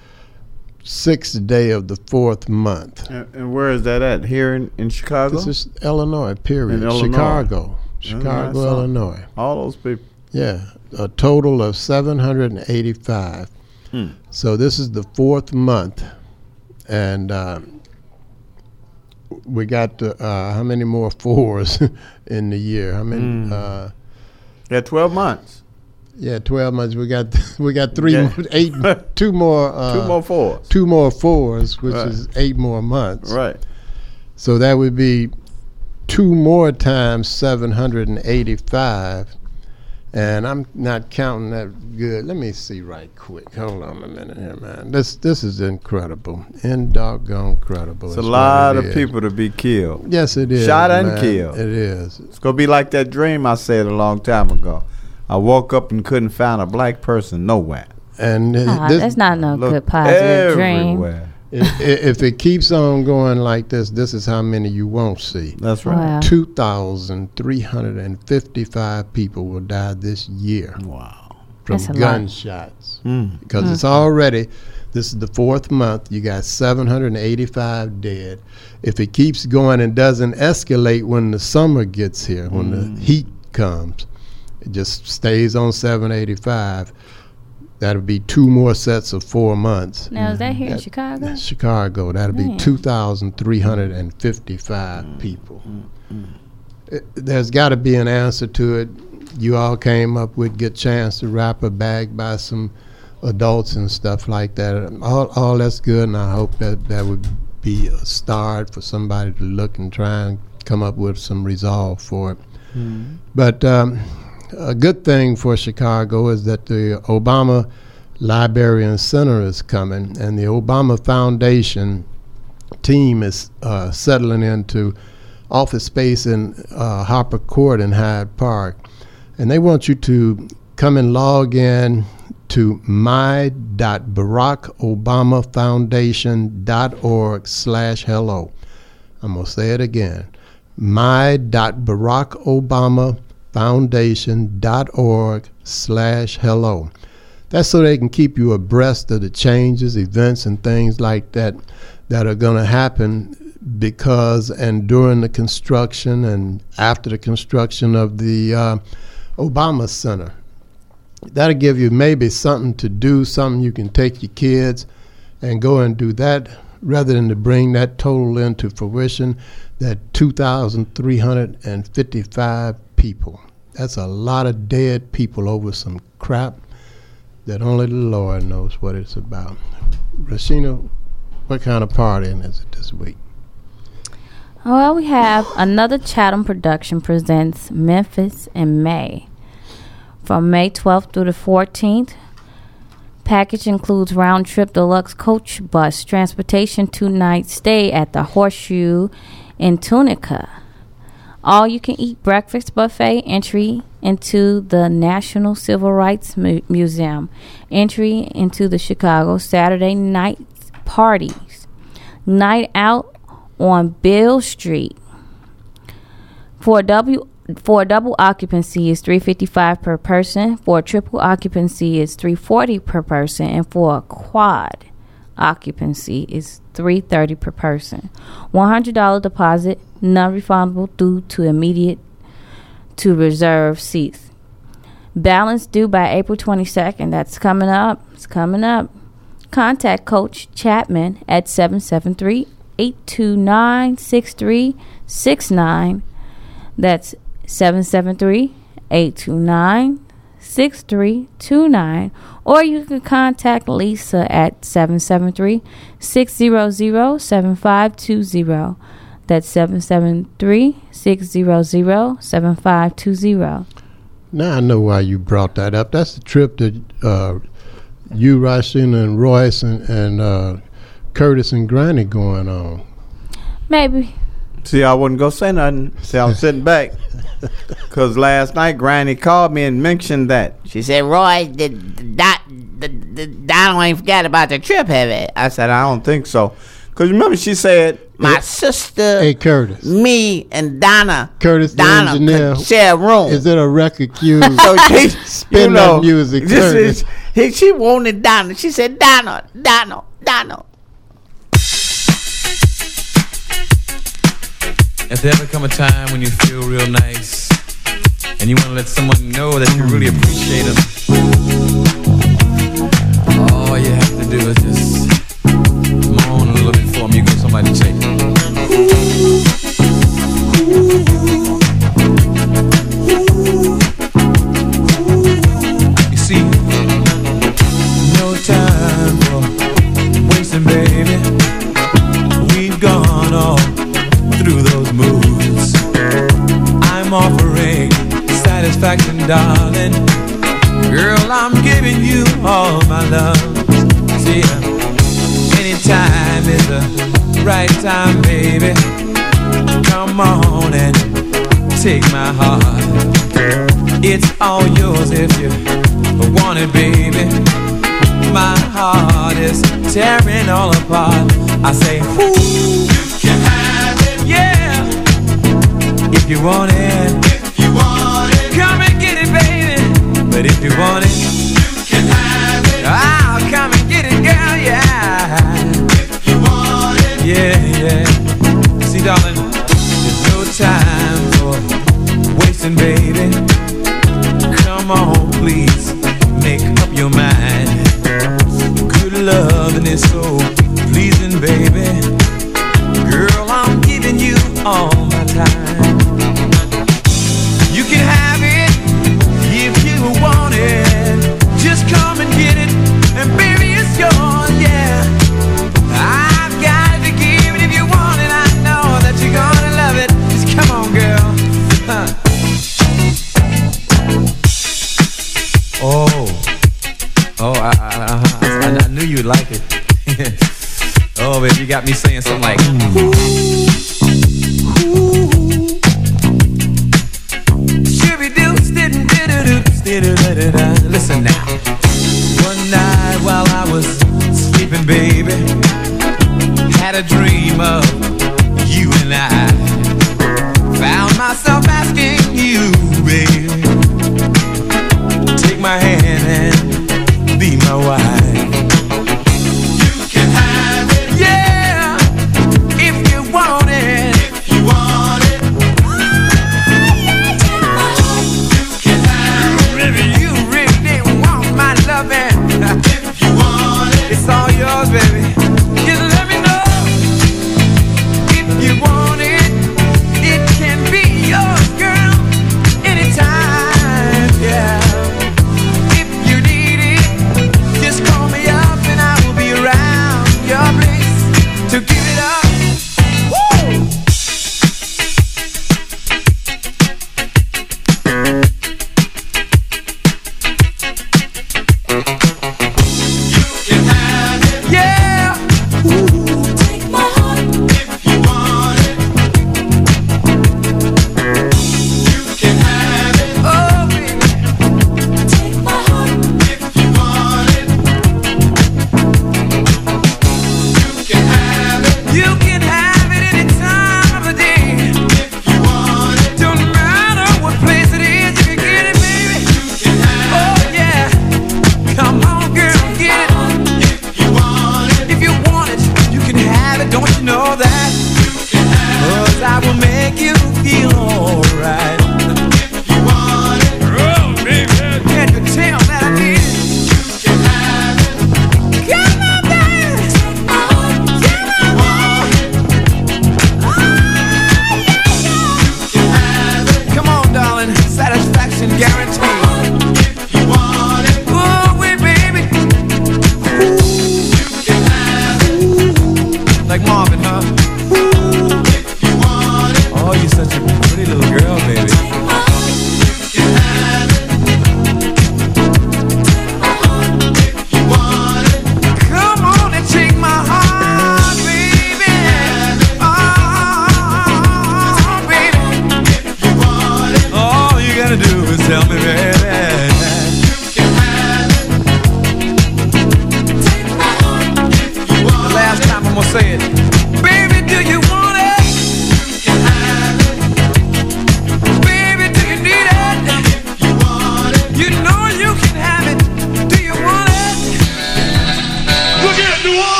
sixth day of the fourth month. And, and where is that at? Here in, in Chicago? This is Illinois, period. In Illinois. Chicago. Chicago. Illinois. All those people. Yeah, a total of 785. Hmm. So this is the fourth month, and um, we got uh, how many more fours in the year? How many? Mm. Uh, yeah, 12 months. Yeah, 12 months. We got we got three, Yeah. eight, two more, uh, Two more fours. two more fours, which Right. is eight more months. Right. So that would be two more times 785. And I'm not counting that good. Let me see right quick. Hold on a minute here, man. This this is incredible. In doggone incredible. It's a lot it of is. people to be killed. Yes, it is. Shot and man. killed. It is. It's gonna be like that dream I said a long time ago. I woke up and couldn't find a black person nowhere. And Ah, this, that's not no Look good positive dream. everywhere. i- i- if it keeps on going like this, this is how many you won't see. That's right. Wow. 2,355 people will die this year. Wow. From That's a lot. gunshots. Mm. Because Mm. it's already, this is the fourth month, you got 785 dead. If it keeps going and doesn't escalate when the summer gets here, when Mm. the heat comes, it just stays on 785. That'll be two more sets of four months. Now is that here in That- Chicago? Chicago, that'll be Man. 2,355 mm, people. Mm, mm. It- there's got to be an answer to it. You all came up with good chance to wrap a bag by some adults and stuff like that. All, all that's good, and I hope that that would be a start for somebody to look and try and come up with some resolve for it. But um, a good thing for Chicago is that the Obama Library and Center is coming, and the Obama Foundation team is uh, settling into office space in uh, Harper Court in Hyde Park. And they want you to come and log in to my.barackobamafoundation.org slash hello. I'm going to say it again. my.barackobamafoundation.org slash hello. That's so they can keep you abreast of the changes, events, and things like that that are going to happen because and during the construction and after the construction of the uh, Obama Center. That'll give you maybe something to do, something you can take your kids and go and do that rather than to bring that total into fruition that 2,355 people. That's a lot of dead people over some crap that only the Lord knows what it's about. Rasheena, what kind of partying is it this week? Well, we have another Chatham production presents Memphis in May. From May 12th through the 14th, package includes round trip deluxe coach bus transportation, two night stay at the Horseshoe in Tunica. All you can eat breakfast buffet entry into the National Civil Rights Mu- Museum, entry into the Chicago Saturday night parties, night out on Beale Street. For a W for a double occupancy is 355 per person, for a triple occupancy is 340 per person, and for a quad occupancy is 330 per person. $100 deposit, non-refundable due to immediate to reserve seats. Balance due by April 22nd. That's coming up. It's coming up. Contact Coach Chapman at 773 829 6369. That's 773 829 6329. Or you can contact Lisa at 773 600 7520. That's 773 600 7520. Now I know why you brought that up. That's the trip that uh, you, Rasheena, and Royce and, and uh, Curtis and Granny going on. Maybe. See, I wouldn't go say nothing. See, I was sitting back. Because last night, Granny called me and mentioned that. She said, Roy, did Dot, the, the, Donald ain't forgot about the trip, have it? I said, I don't think so. Because remember, she said, My sister, Hey, Curtis. me, and Donna. Curtis, the Donna engineer. could share a room. Is it a record cue? so she, Spin you know, that music, This Curtis. is, he, she wanted Donna. She said, Donna, Donna, Donna. If there ever come a time when you feel real nice and you want to let someone know that you really appreciate them, all you have to do is just for them. You somebody. You see, no time for wasting, baby. We've gone all through those moves. I'm offering satisfaction, darling. Girl, I'm giving you all my love. Uh, is the right time, baby. Come on and take my heart. It's all yours if you want it, baby. My heart is tearing all apart. I say, Ooh, you can have it, yeah. If you want it, if you want it, come and get it, baby. But if you want it, you can have it. I'll time for wasting, baby. Come on, please, make up your mind. Good loving is so pleasing, baby. Girl, I'm giving you all baby, you got me saying something like. Shooby-doo,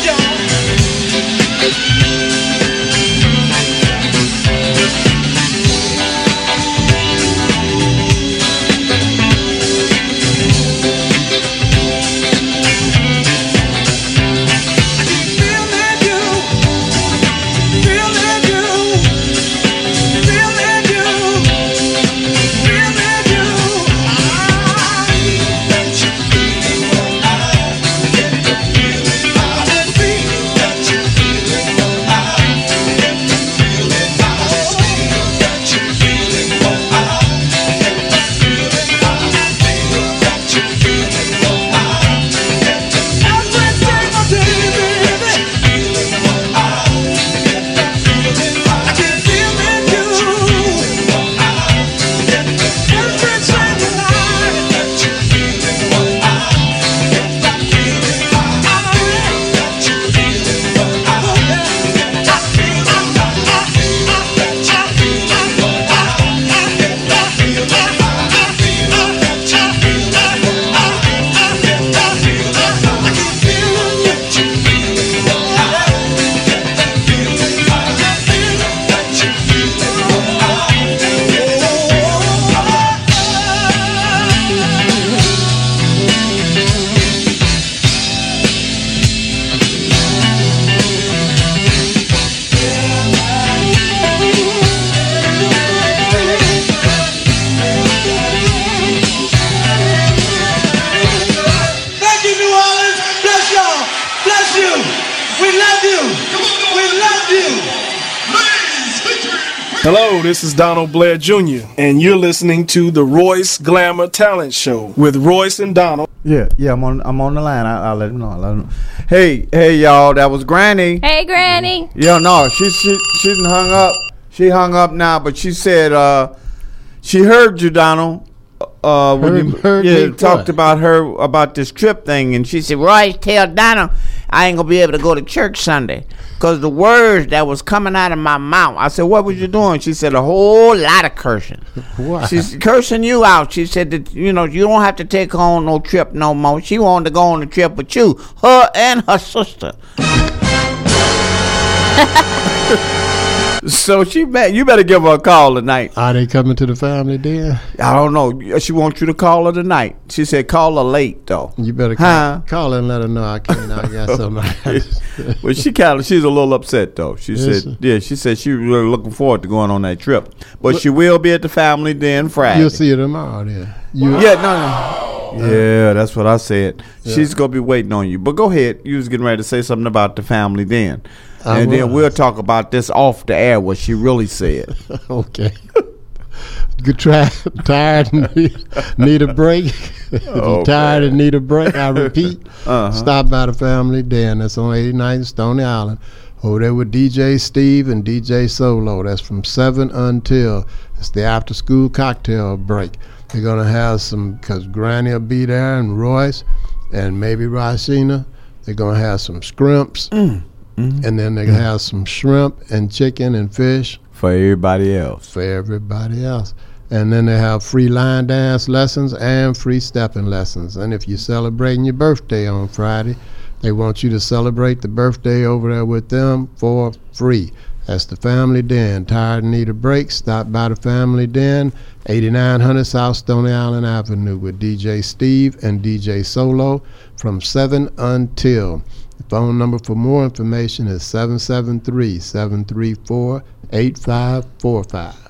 Oh Blair Jr., and you're listening to the Royce Glamour Talent Show with Royce and Donald. Yeah, yeah, I'm on. I'm on the line. I, I'll let him know. I'll let him know. Hey, hey, y'all. That was Granny. Hey, Granny. Yeah, no, she she she didn't hung up. She hung up now, but she said uh she heard you, Donald. Uh, when Heard- you heard yeah, me talked what? about her about this trip thing, and she said, "Royce, tell Donald I ain't gonna be able to go to church Sunday because the words that was coming out of my mouth." I said, "What was you doing?" She said, "A whole lot of cursing." Why? She's cursing you out. She said that you know you don't have to take her on no trip no more. She wanted to go on the trip with you, her and her sister. so she bet you better give her a call tonight. Are they coming to the family den? I don't know. She wants you to call her tonight. She said call her late though. You better call, Huh? call her and let her know I can't. I got something. well, she kind of she's a little upset though. She Is said, yeah, she said she was really looking forward to going on that trip, but she will be at the family den Friday. You'll see her tomorrow then. You, yeah, no, no. Uh, yeah, that's what I said. She's gonna be waiting on you. But go ahead. You was getting ready to say something about the family den, I and then we'll talk about this off the air. What she really said. okay. Good try. Tired and need, need a break. if you're tired and need a break, I repeat. Uh-huh. Stop by the family den. That's on 89th Stony Island. Over there with DJ Steve and DJ Solo. That's from 7 until it's the after school cocktail break. They're going to have some, because Granny will be there and Royce and maybe Rasheena. They're going to have some scrimps. Mm. Mm-hmm. And then going to have some shrimp and chicken and fish for everybody else. For everybody else. And then they have free line dance lessons and free stepping lessons. And if you're celebrating your birthday on Friday, They want you to celebrate the birthday over there with them for free. That's the Family Den. Tired and need a break? Stop by the Family Den, 8900 South Stony Island Avenue with DJ Steve and DJ Solo from 7 until. Phone number for more information is 773 734 8545.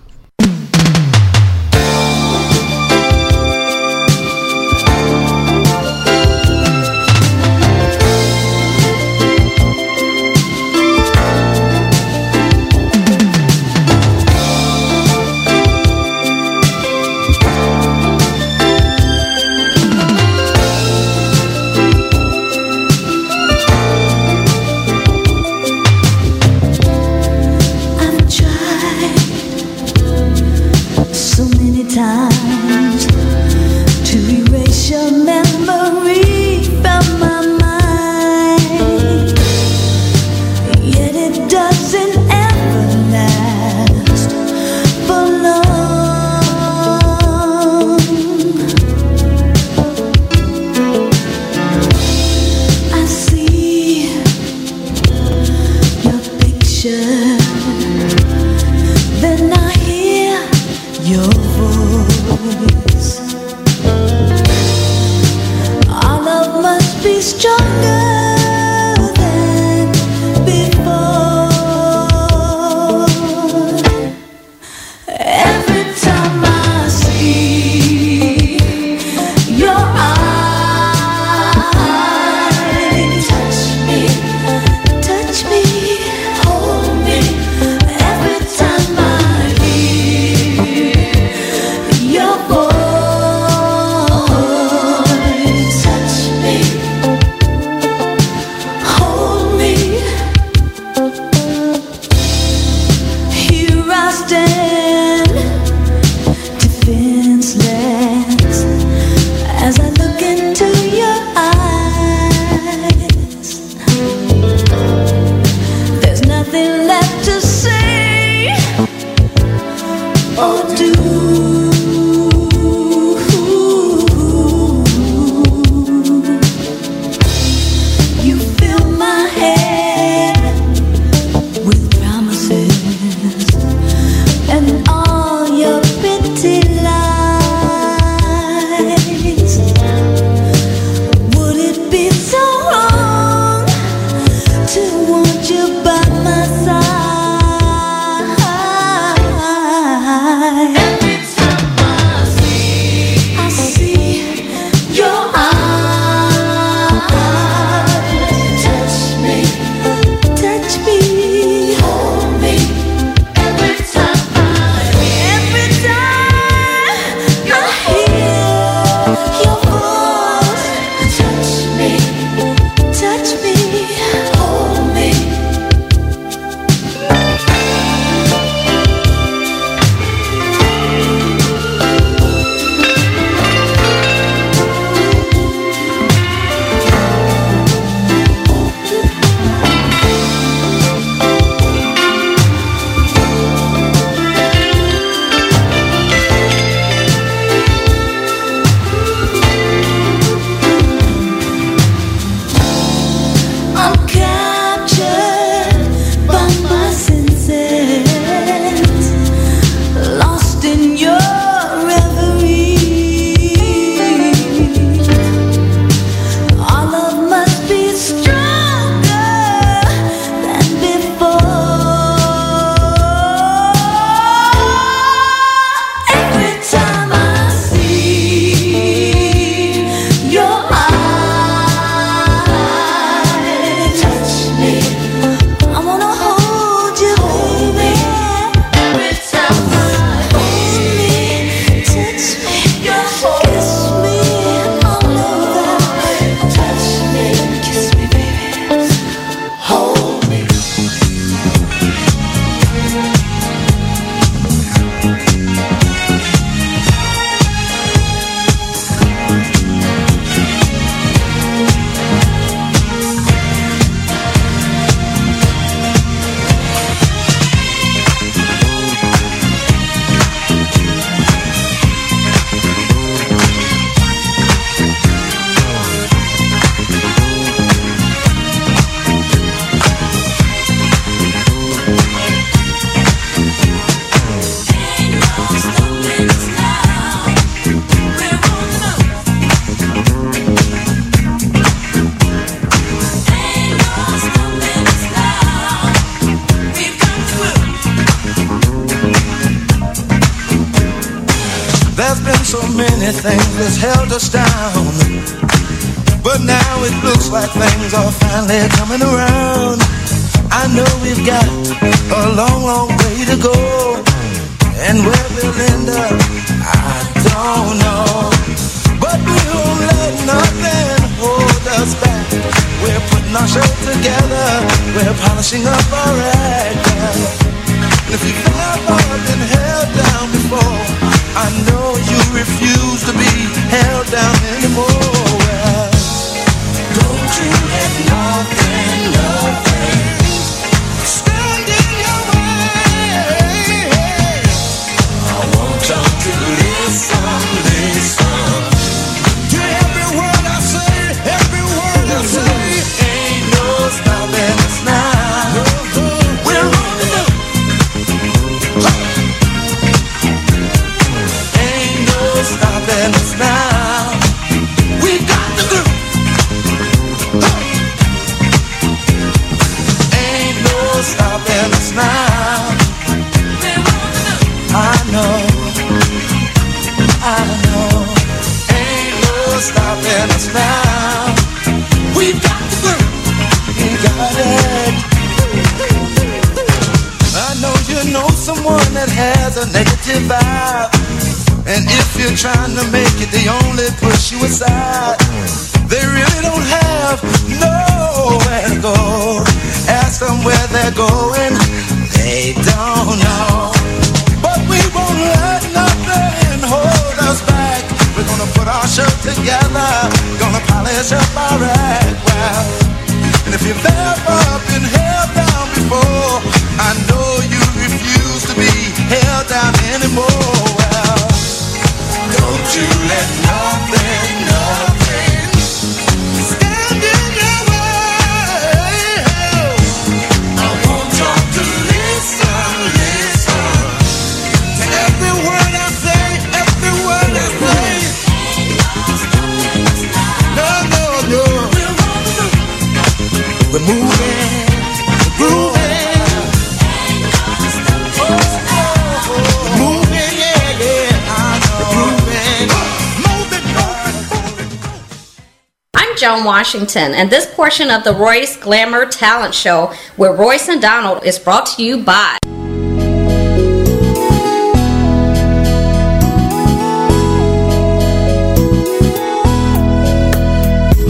Washington, and this portion of the Royce Glamour Talent Show with Royce and Donald is brought to you by.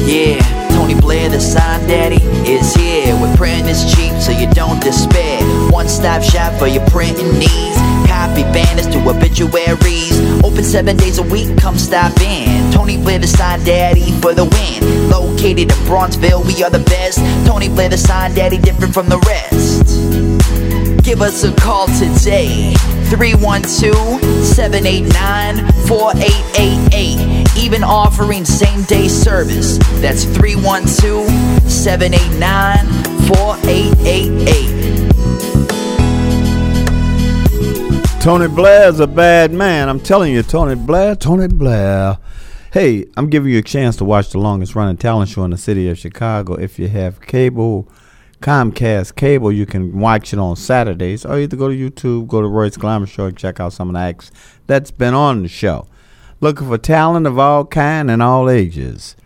Yeah, Tony Blair, the sign daddy, is here. With printing is cheap, so you don't despair. One stop shop for your printing needs. Copy banners to obituaries. Open seven days a week, come stop in. Tony Blair, the sign daddy, for the win. Located in Bronzeville, we are the best. Tony Blair, the sign daddy, different from the rest. Give us a call today. 312-789-4888. Even offering same day service. That's 312-789-4888. Tony Blair's a bad man. I'm telling you, Tony Blair, Tony Blair. Hey, I'm giving you a chance to watch the longest running talent show in the city of Chicago. If you have cable, Comcast cable, you can watch it on Saturdays, or either go to YouTube, go to Royce Glamour Show, and check out some of the acts that's been on the show. Looking for talent of all kind and all ages.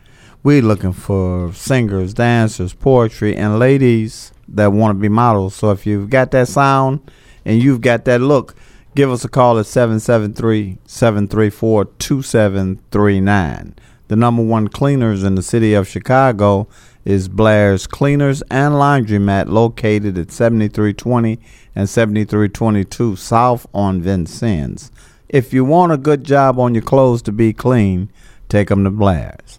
We're looking for singers, dancers, poetry, and ladies that want to be models. So if you've got that sound and you've got that look, give us a call at 773 734 2739. The number one cleaners in the city of Chicago is Blair's Cleaners and Laundromat located at 7320 and 7322 South on Vincennes. If you want a good job on your clothes to be clean, take them to Blair's.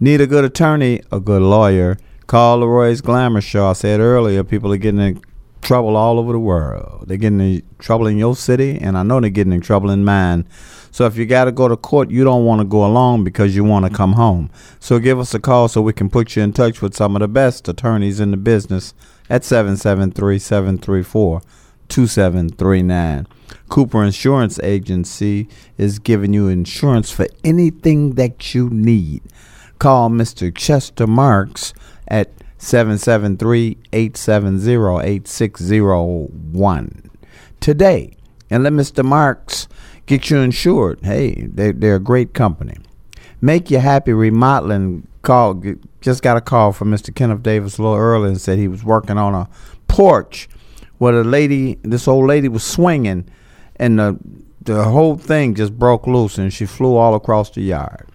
Need a good attorney, a good lawyer, call the Royce Glamour Show. I said earlier, people are getting in trouble all over the world. They're getting in trouble in your city, and I know they're getting in trouble in mine. So if you got to go to court, you don't want to go along because you want to come home. So give us a call so we can put you in touch with some of the best attorneys in the business at 773 734 2739. Cooper Insurance Agency is giving you insurance for anything that you need. Call Mr. Chester Marks at 773 870 8601 today and let Mr. Marks get you insured. Hey, they, they're a great company. Make You Happy Remodeling call just got a call from Mr. Kenneth Davis a little earlier and said he was working on a porch where the lady, this old lady was swinging and the the whole thing just broke loose and she flew all across the yard.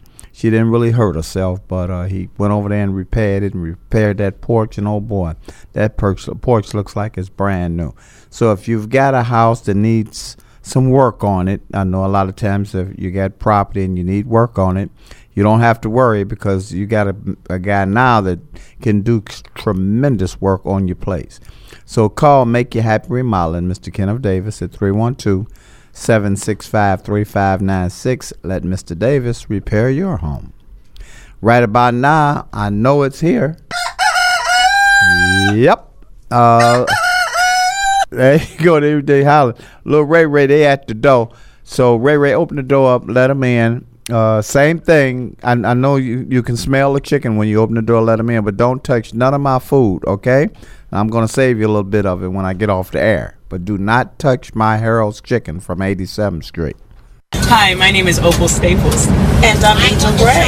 She didn't really hurt herself, but uh, he went over there and repaired it and repaired that porch. And oh boy, that porch, porch looks like it's brand new. So if you've got a house that needs some work on it, I know a lot of times if you got property and you need work on it, you don't have to worry because you got a, a guy now that can do tremendous work on your place. So call Make You Happy Remodeling, Mr. Kenneth Davis at 312 765 3596. Let Mr. Davis repair your home. Right about now, I know it's here. Yep. Uh, there you go. They, they holler. Little Ray Ray, they at the door. So Ray Ray, open the door up, let them in. Uh, same thing. I, I know you, you can smell the chicken when you open the door, let them in, but don't touch none of my food, okay? I'm going to save you a little bit of it when I get off the air. But do not touch my Harold's chicken from 87th Street. Hi, my name is Opal Staples, and I'm Angel Gray,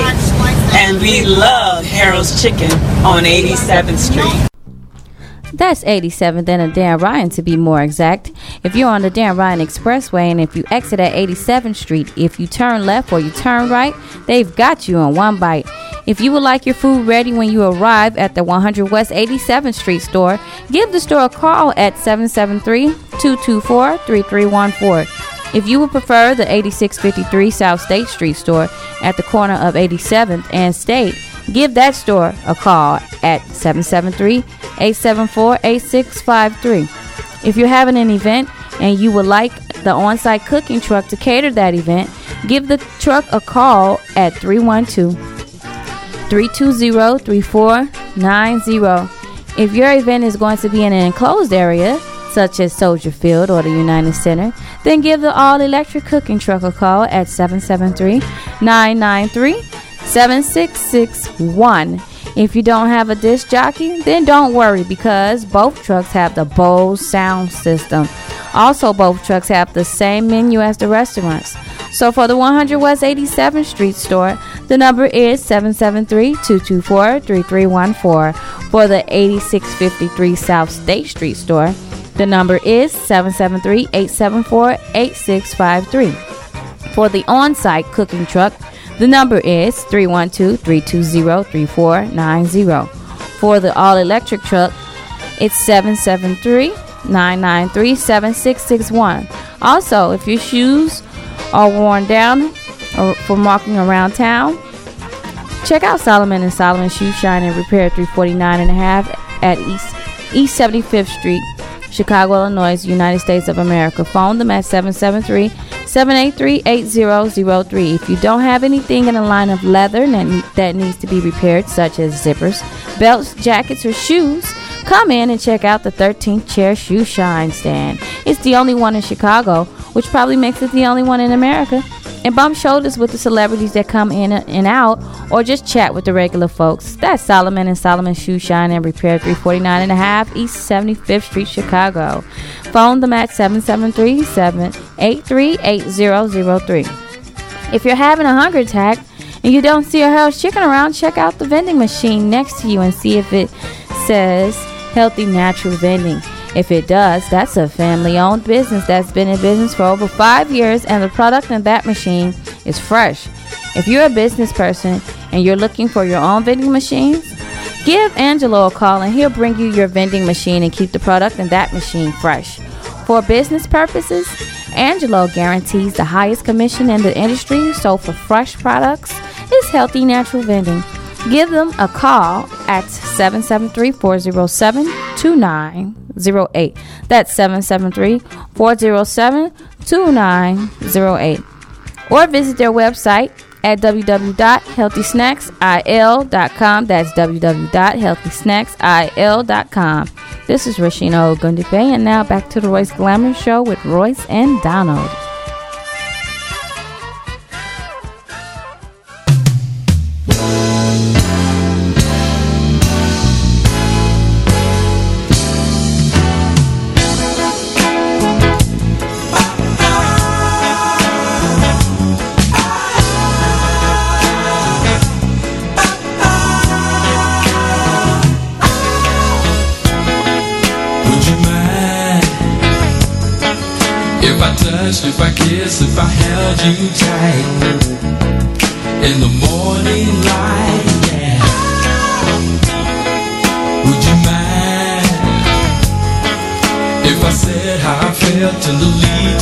and we love Harold's Chicken on 87th Street. That's 87th and a Dan Ryan to be more exact. If you're on the Dan Ryan Expressway and if you exit at 87th Street, if you turn left or you turn right, they've got you on one bite. If you would like your food ready when you arrive at the 100 West 87th Street store, give the store a call at 773 224 3314. If you would prefer the 8653 South State Street store at the corner of 87th and State, give that store a call at 773-874-8653. If you're having an event and you would like the on-site cooking truck to cater that event, give the truck a call at 312-320-3490. If your event is going to be in an enclosed area, such as Soldier Field or the United Center, then give the all electric cooking truck a call at 773 993 7661. If you don't have a disc jockey, then don't worry because both trucks have the Bose sound system. Also, both trucks have the same menu as the restaurants. So for the 100 West 87th Street store, the number is 773-224-3314. For the 8653 South State Street store, the number is 773-874-8653. For the on-site cooking truck, the number is 312-320-3490. For the all-electric truck, it's 773-993-7661. Also, if your shoes are worn down or for walking around town, check out Solomon and Solomon Shoe Shine and Repair 349 and a half at East East 75th Street, Chicago, Illinois, United States of America. Phone them at 773 783 8003. If you don't have anything in a line of leather that, that needs to be repaired, such as zippers, belts, jackets, or shoes, come in and check out the 13th Chair Shoe Shine stand. It's the only one in Chicago, which probably makes it the only one in America. And bump shoulders with the celebrities that come in and out, or just chat with the regular folks. That's Solomon and Solomon Shoe Shine and Repair 349 and a half East 75th Street, Chicago. Phone them at 773 783 8003. If you're having a hunger attack and you don't see a Harold's Chicken around, check out the vending machine next to you and see if it says Healthy Natural Vending. If it does, that's a family owned business that's been in business for over five years and the product in that machine is fresh. If you're a business person and you're looking for your own vending machines, give Angelo a call and he'll bring you your vending machine and keep the product in that machine fresh. For business purposes, Angelo guarantees the highest commission in the industry, so for fresh products, it's healthy natural vending. Give them a call at 773 407 2908. That's 773 407 2908. Or visit their website at www.healthysnacksil.com. That's www.healthysnacksil.com. This is Rasheena Ogundipe, and now back to the Royce Glamour Show with Royce and Donald. kiss if I held you tight in the morning light? Yeah. Would you mind if I said how I felt in the leaves?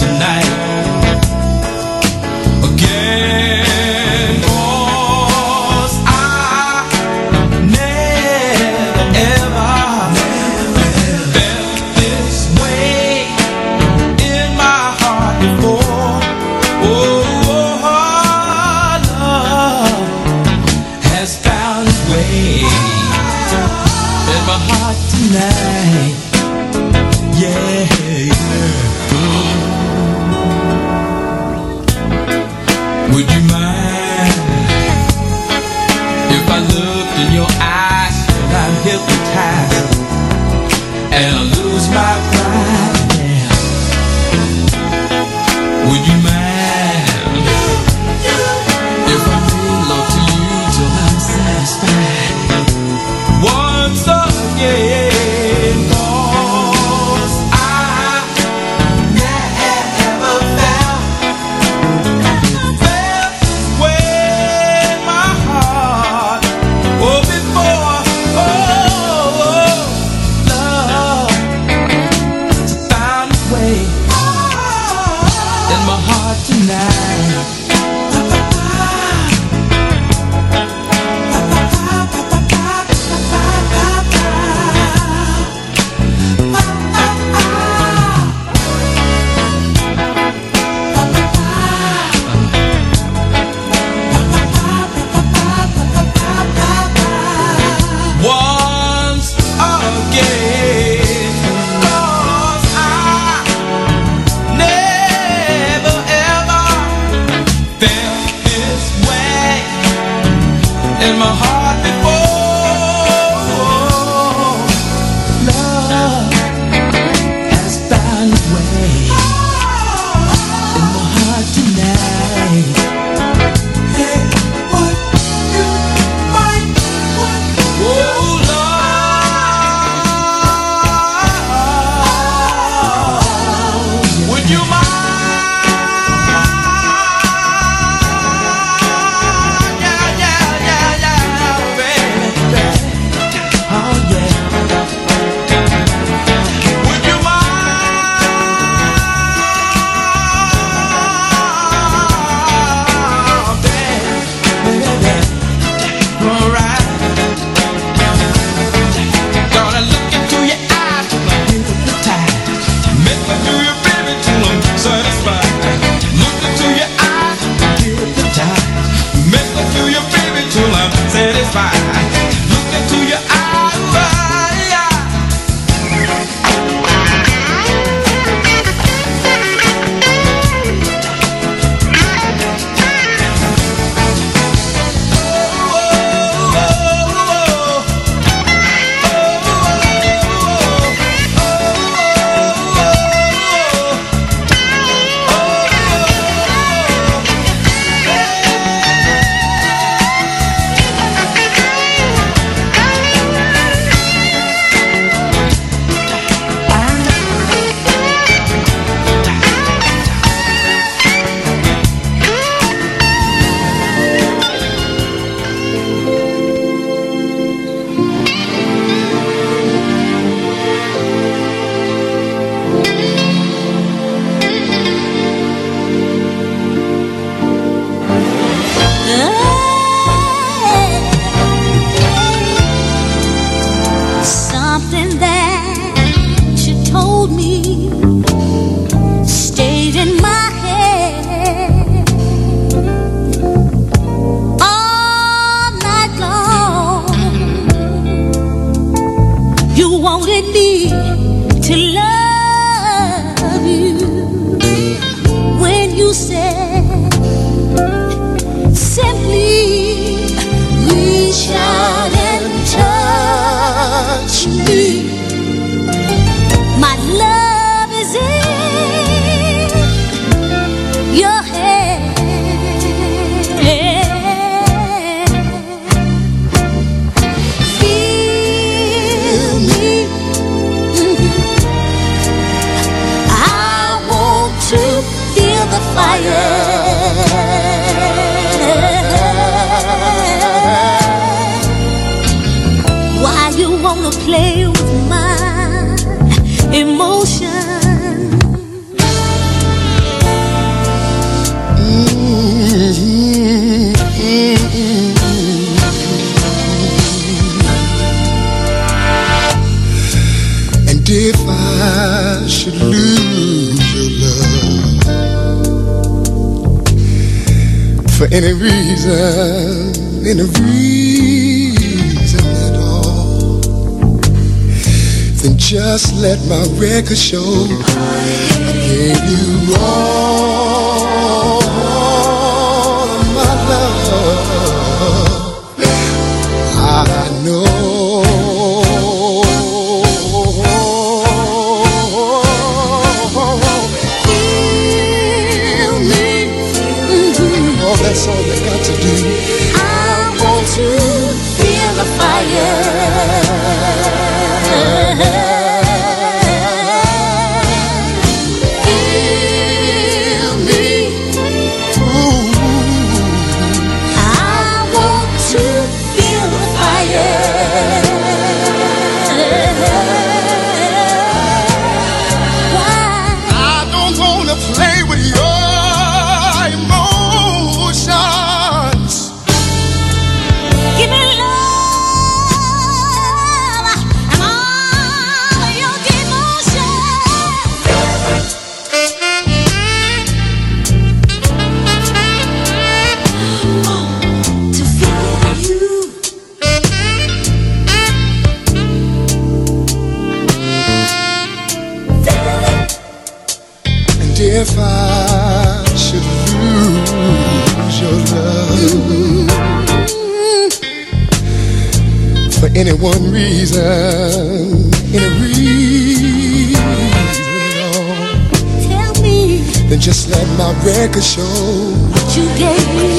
Any reason, any reason at all, then just let my record show. I gave you all any one reason, any reason at all, tell me. Then just let my record show what you gave.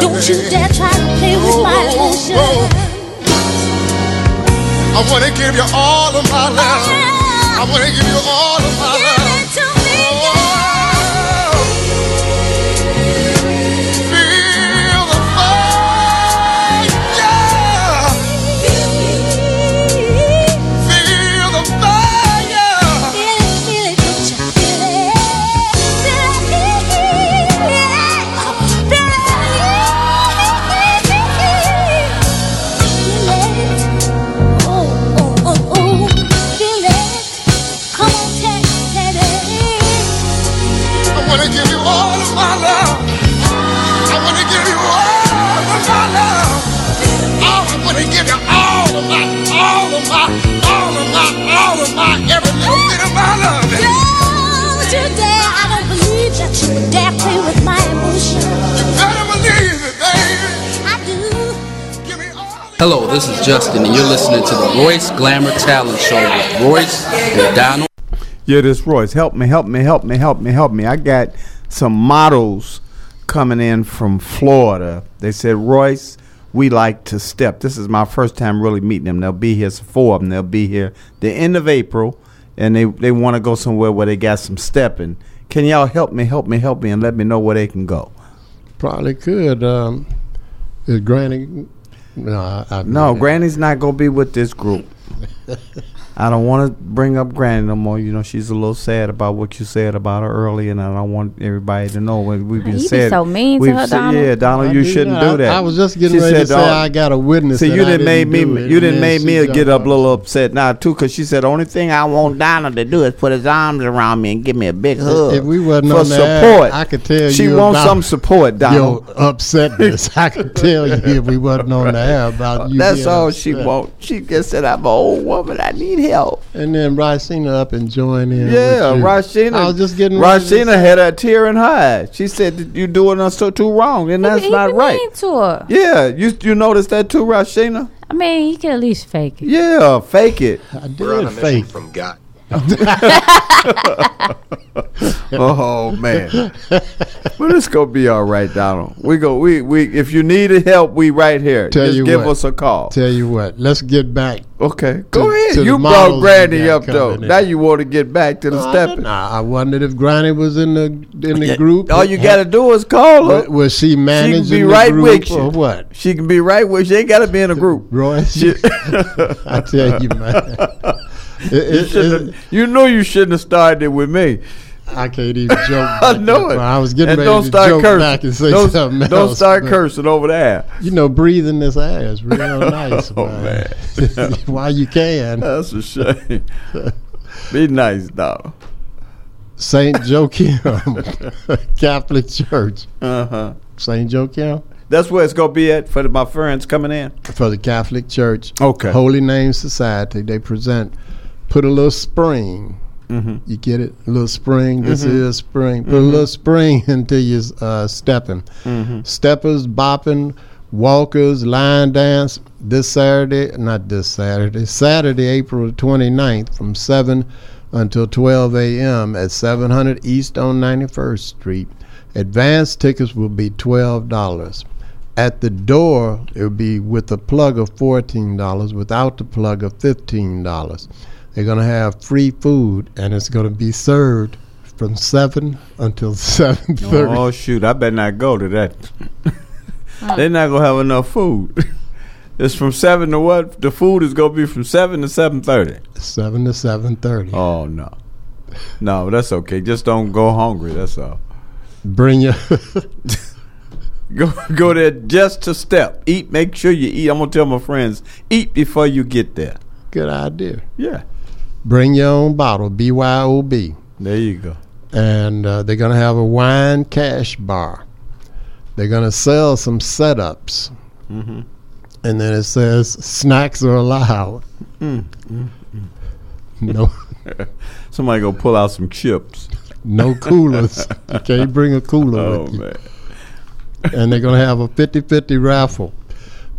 Don't you dare try to play with my emotions. I wanna give you all of my love. I wanna give you all of my I wanna give you all of my love. I wanna give you all of my love. Oh, I wanna give you all of my, all of my, all of my, all of my, every little bit of my love. Don't you dare, I don't believe that you would dare play with my emotions. You better believe it, baby. I do. Hello, this is Justin, and you're listening to the Royce Glamour Talent Show with Royce and Donald. Yeah, this Royce. Help me, help me, help me, help me, help me. I got some models coming in from Florida. They said, Royce, we like to step. This is my first time really meeting them. They'll be here, so four of them. They'll be here the end of April, and they, they want to go somewhere where they got some stepping. Can y'all help me, help me, help me, and let me know where they can go? Probably could. Um, is Granny? No, I, I No, Granny's not gonna be with this group. I don't want to bring up Granny no more. You know, she's a little sad about what you said about her earlier, and I don't want everybody to know what we've been You be said. so mean to we've her, said- Donald. Yeah, Donald, I you shouldn't not. do that. I- I was just getting She ready to say "Oh, I got a witness See, you didn't make me. do You didn't then make me get jumped up up. a little upset now too, because she said the only thing I want Donald to do is put his arms around me and give me a big hug. If we wasn't for on the support, I could tell she you She wants some support, Donald. Your upsetness. I could tell you if we wasn't on the air about you. That's being all she wants. She just said, "I'm an old woman. I need help. And then Rasheena up and join in. Yeah, with. Rasheena. I was just getting ready Rasheena had a tear in her eye. She said you're doing us so too wrong, and that's not right. mean to her. Yeah, you you noticed that too, Rasheena? I mean, you can at least fake it. Yeah, fake it. I We're on a did mission fake. from God. Oh man, but it's gonna be all right, Donald. We go. We we. If you needed help, we right here. Tell Just you give what. us a call. Tell you what, let's get back. Okay, go ahead. You brought Granny got up though. in. Now you want to get back to the No, I step. I I wondered if Granny was in the in the Yeah, group. all you gotta do is call her. Was, was she She can managing be the right group with you. or what? She can be right with you. She ain't got to be in a group. Royce, She- I tell you, man. It- you, it- shouldn't it- you know you shouldn't have started it with me. I can't even joke. I know it. I was getting and ready don't to start joke cursing. back and say don't, something don't else. start cursing over there. You know, breathing this air is real nice, Oh, man. While you can. That's a shame. be nice, dog. Saint Joachim Catholic Church. Uh huh. Saint Joachim That's where it's gonna be at for the, my friends coming in. for the Catholic Church. Okay. Holy Name Society. They present. Put a little spring. Mm-hmm. You get it? A little spring. This Mhm. is spring. Put a Mhm. little spring into your uh, stepping. Mhm. Steppers, bopping, walkers, line dance this Saturday, not this Saturday, Saturday, April 29th from 7 until 12 a.m. at 700 East on 91st Street. Advance tickets will be $12. At the door, it will be with a plug of $14, without the plug of $15. They're going to have free food, and it's going to be served from 7 until 7.30. Oh shoot! I better not go to that. They're not gonna have enough food. it's from seven to what? The food is gonna be from seven to seven thirty. 7 to 7.30. Oh no, no, that's okay. Just don't go hungry. That's all. Bring your... Go go there just to step. Eat. Make sure you eat. I'm gonna tell my friends eat before you get there. Good idea. Yeah. Bring your own bottle, BYOB. There you go. And uh, they're going to have a wine cash bar. They're going to sell some setups. Mm-hmm. And then it says snacks are allowed. Mm, mm, mm. No. Somebody go pull out some chips. No coolers. you can't bring a cooler Oh with you. man. And they're going to have a 50-50 raffle.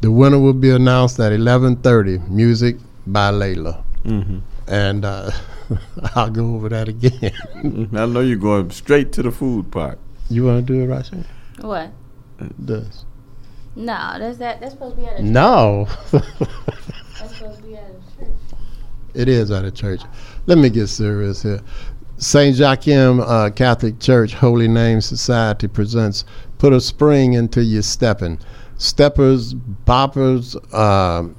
The winner will be announced at 11:30. Music by Layla. Mhm. And uh, I'll go over that again. I know you're going straight to the food part. you want to do it, Rasha? What? This. No, that's that. That's supposed to be at a No. That's supposed to be at a church. It is at a church. Let me get serious here. St. Joachim uh, Catholic Church Holy Name Society presents Put a Spring into Your Stepping. Steppers, boppers, um,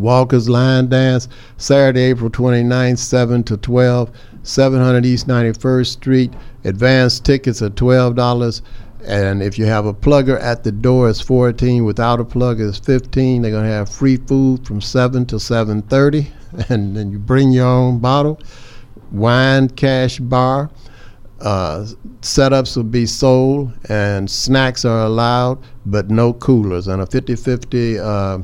walkers, line dance, Saturday, April 29th, 7 to 12, 700 East 91st Street. Advance tickets are $12. And if you have a plugger at the door, it's 14. Without a plugger, it's 15. They're going to have free food from 7 to 7.30. And then you bring your own bottle. Wine cash bar. Uh, setups will be sold and snacks are allowed, but no coolers. And a 50 50 uh,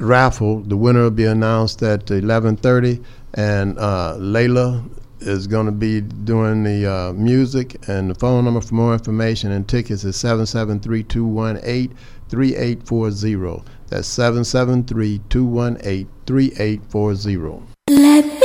raffle, the winner will be announced at 11:30, and uh, Layla is going to be doing the uh, music. And the phone number for more information and tickets is 773-218-3840. That's 773-218-3840. Let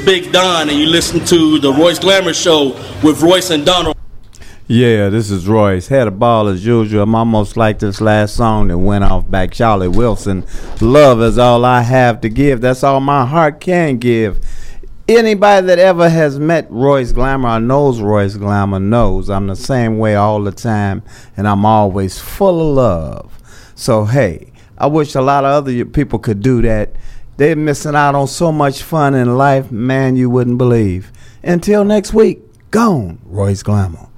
Big Don, and you listen to the Royce Glamour Show with Royce and Donald. Yeah, this is Royce. Had a ball as usual. I'm almost like this last song that went off back. Charlie Wilson. Love is all I have to give. That's all my heart can give. Anybody that ever has met Royce Glamour or knows Royce Glamour knows I'm the same way all the time, and I'm always full of love. So hey, I wish a lot of other people could do that. They're missing out on so much fun in life, man, you wouldn't believe. Until next week, gone, Royce Glamour.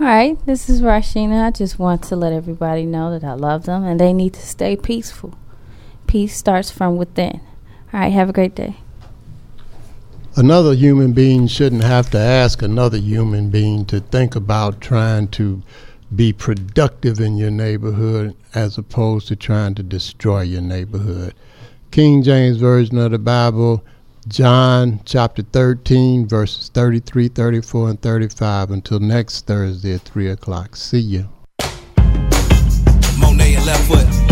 All right, this is Rasheena. I just want to let everybody know that I love them and they need to stay peaceful. Peace starts from within. All right, have a great day. Another human being shouldn't have to ask another human being to think about trying to be productive in your neighborhood as opposed to trying to destroy your neighborhood. King James Version of the Bible, John chapter 13, verses 33, 34, and 35. Until next Thursday at 3 o'clock. See you. Monet left foot.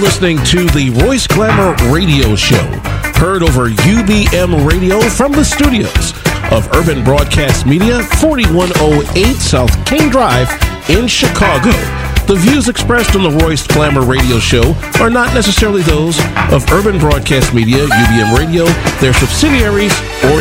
Listening to the Royce Glamour Radio Show, heard over UBM Radio from the studios of Urban Broadcast Media, 4108 South King Drive in Chicago. The views expressed on the Royce Glamour Radio Show are not necessarily those of Urban Broadcast Media, UBM Radio, their subsidiaries, or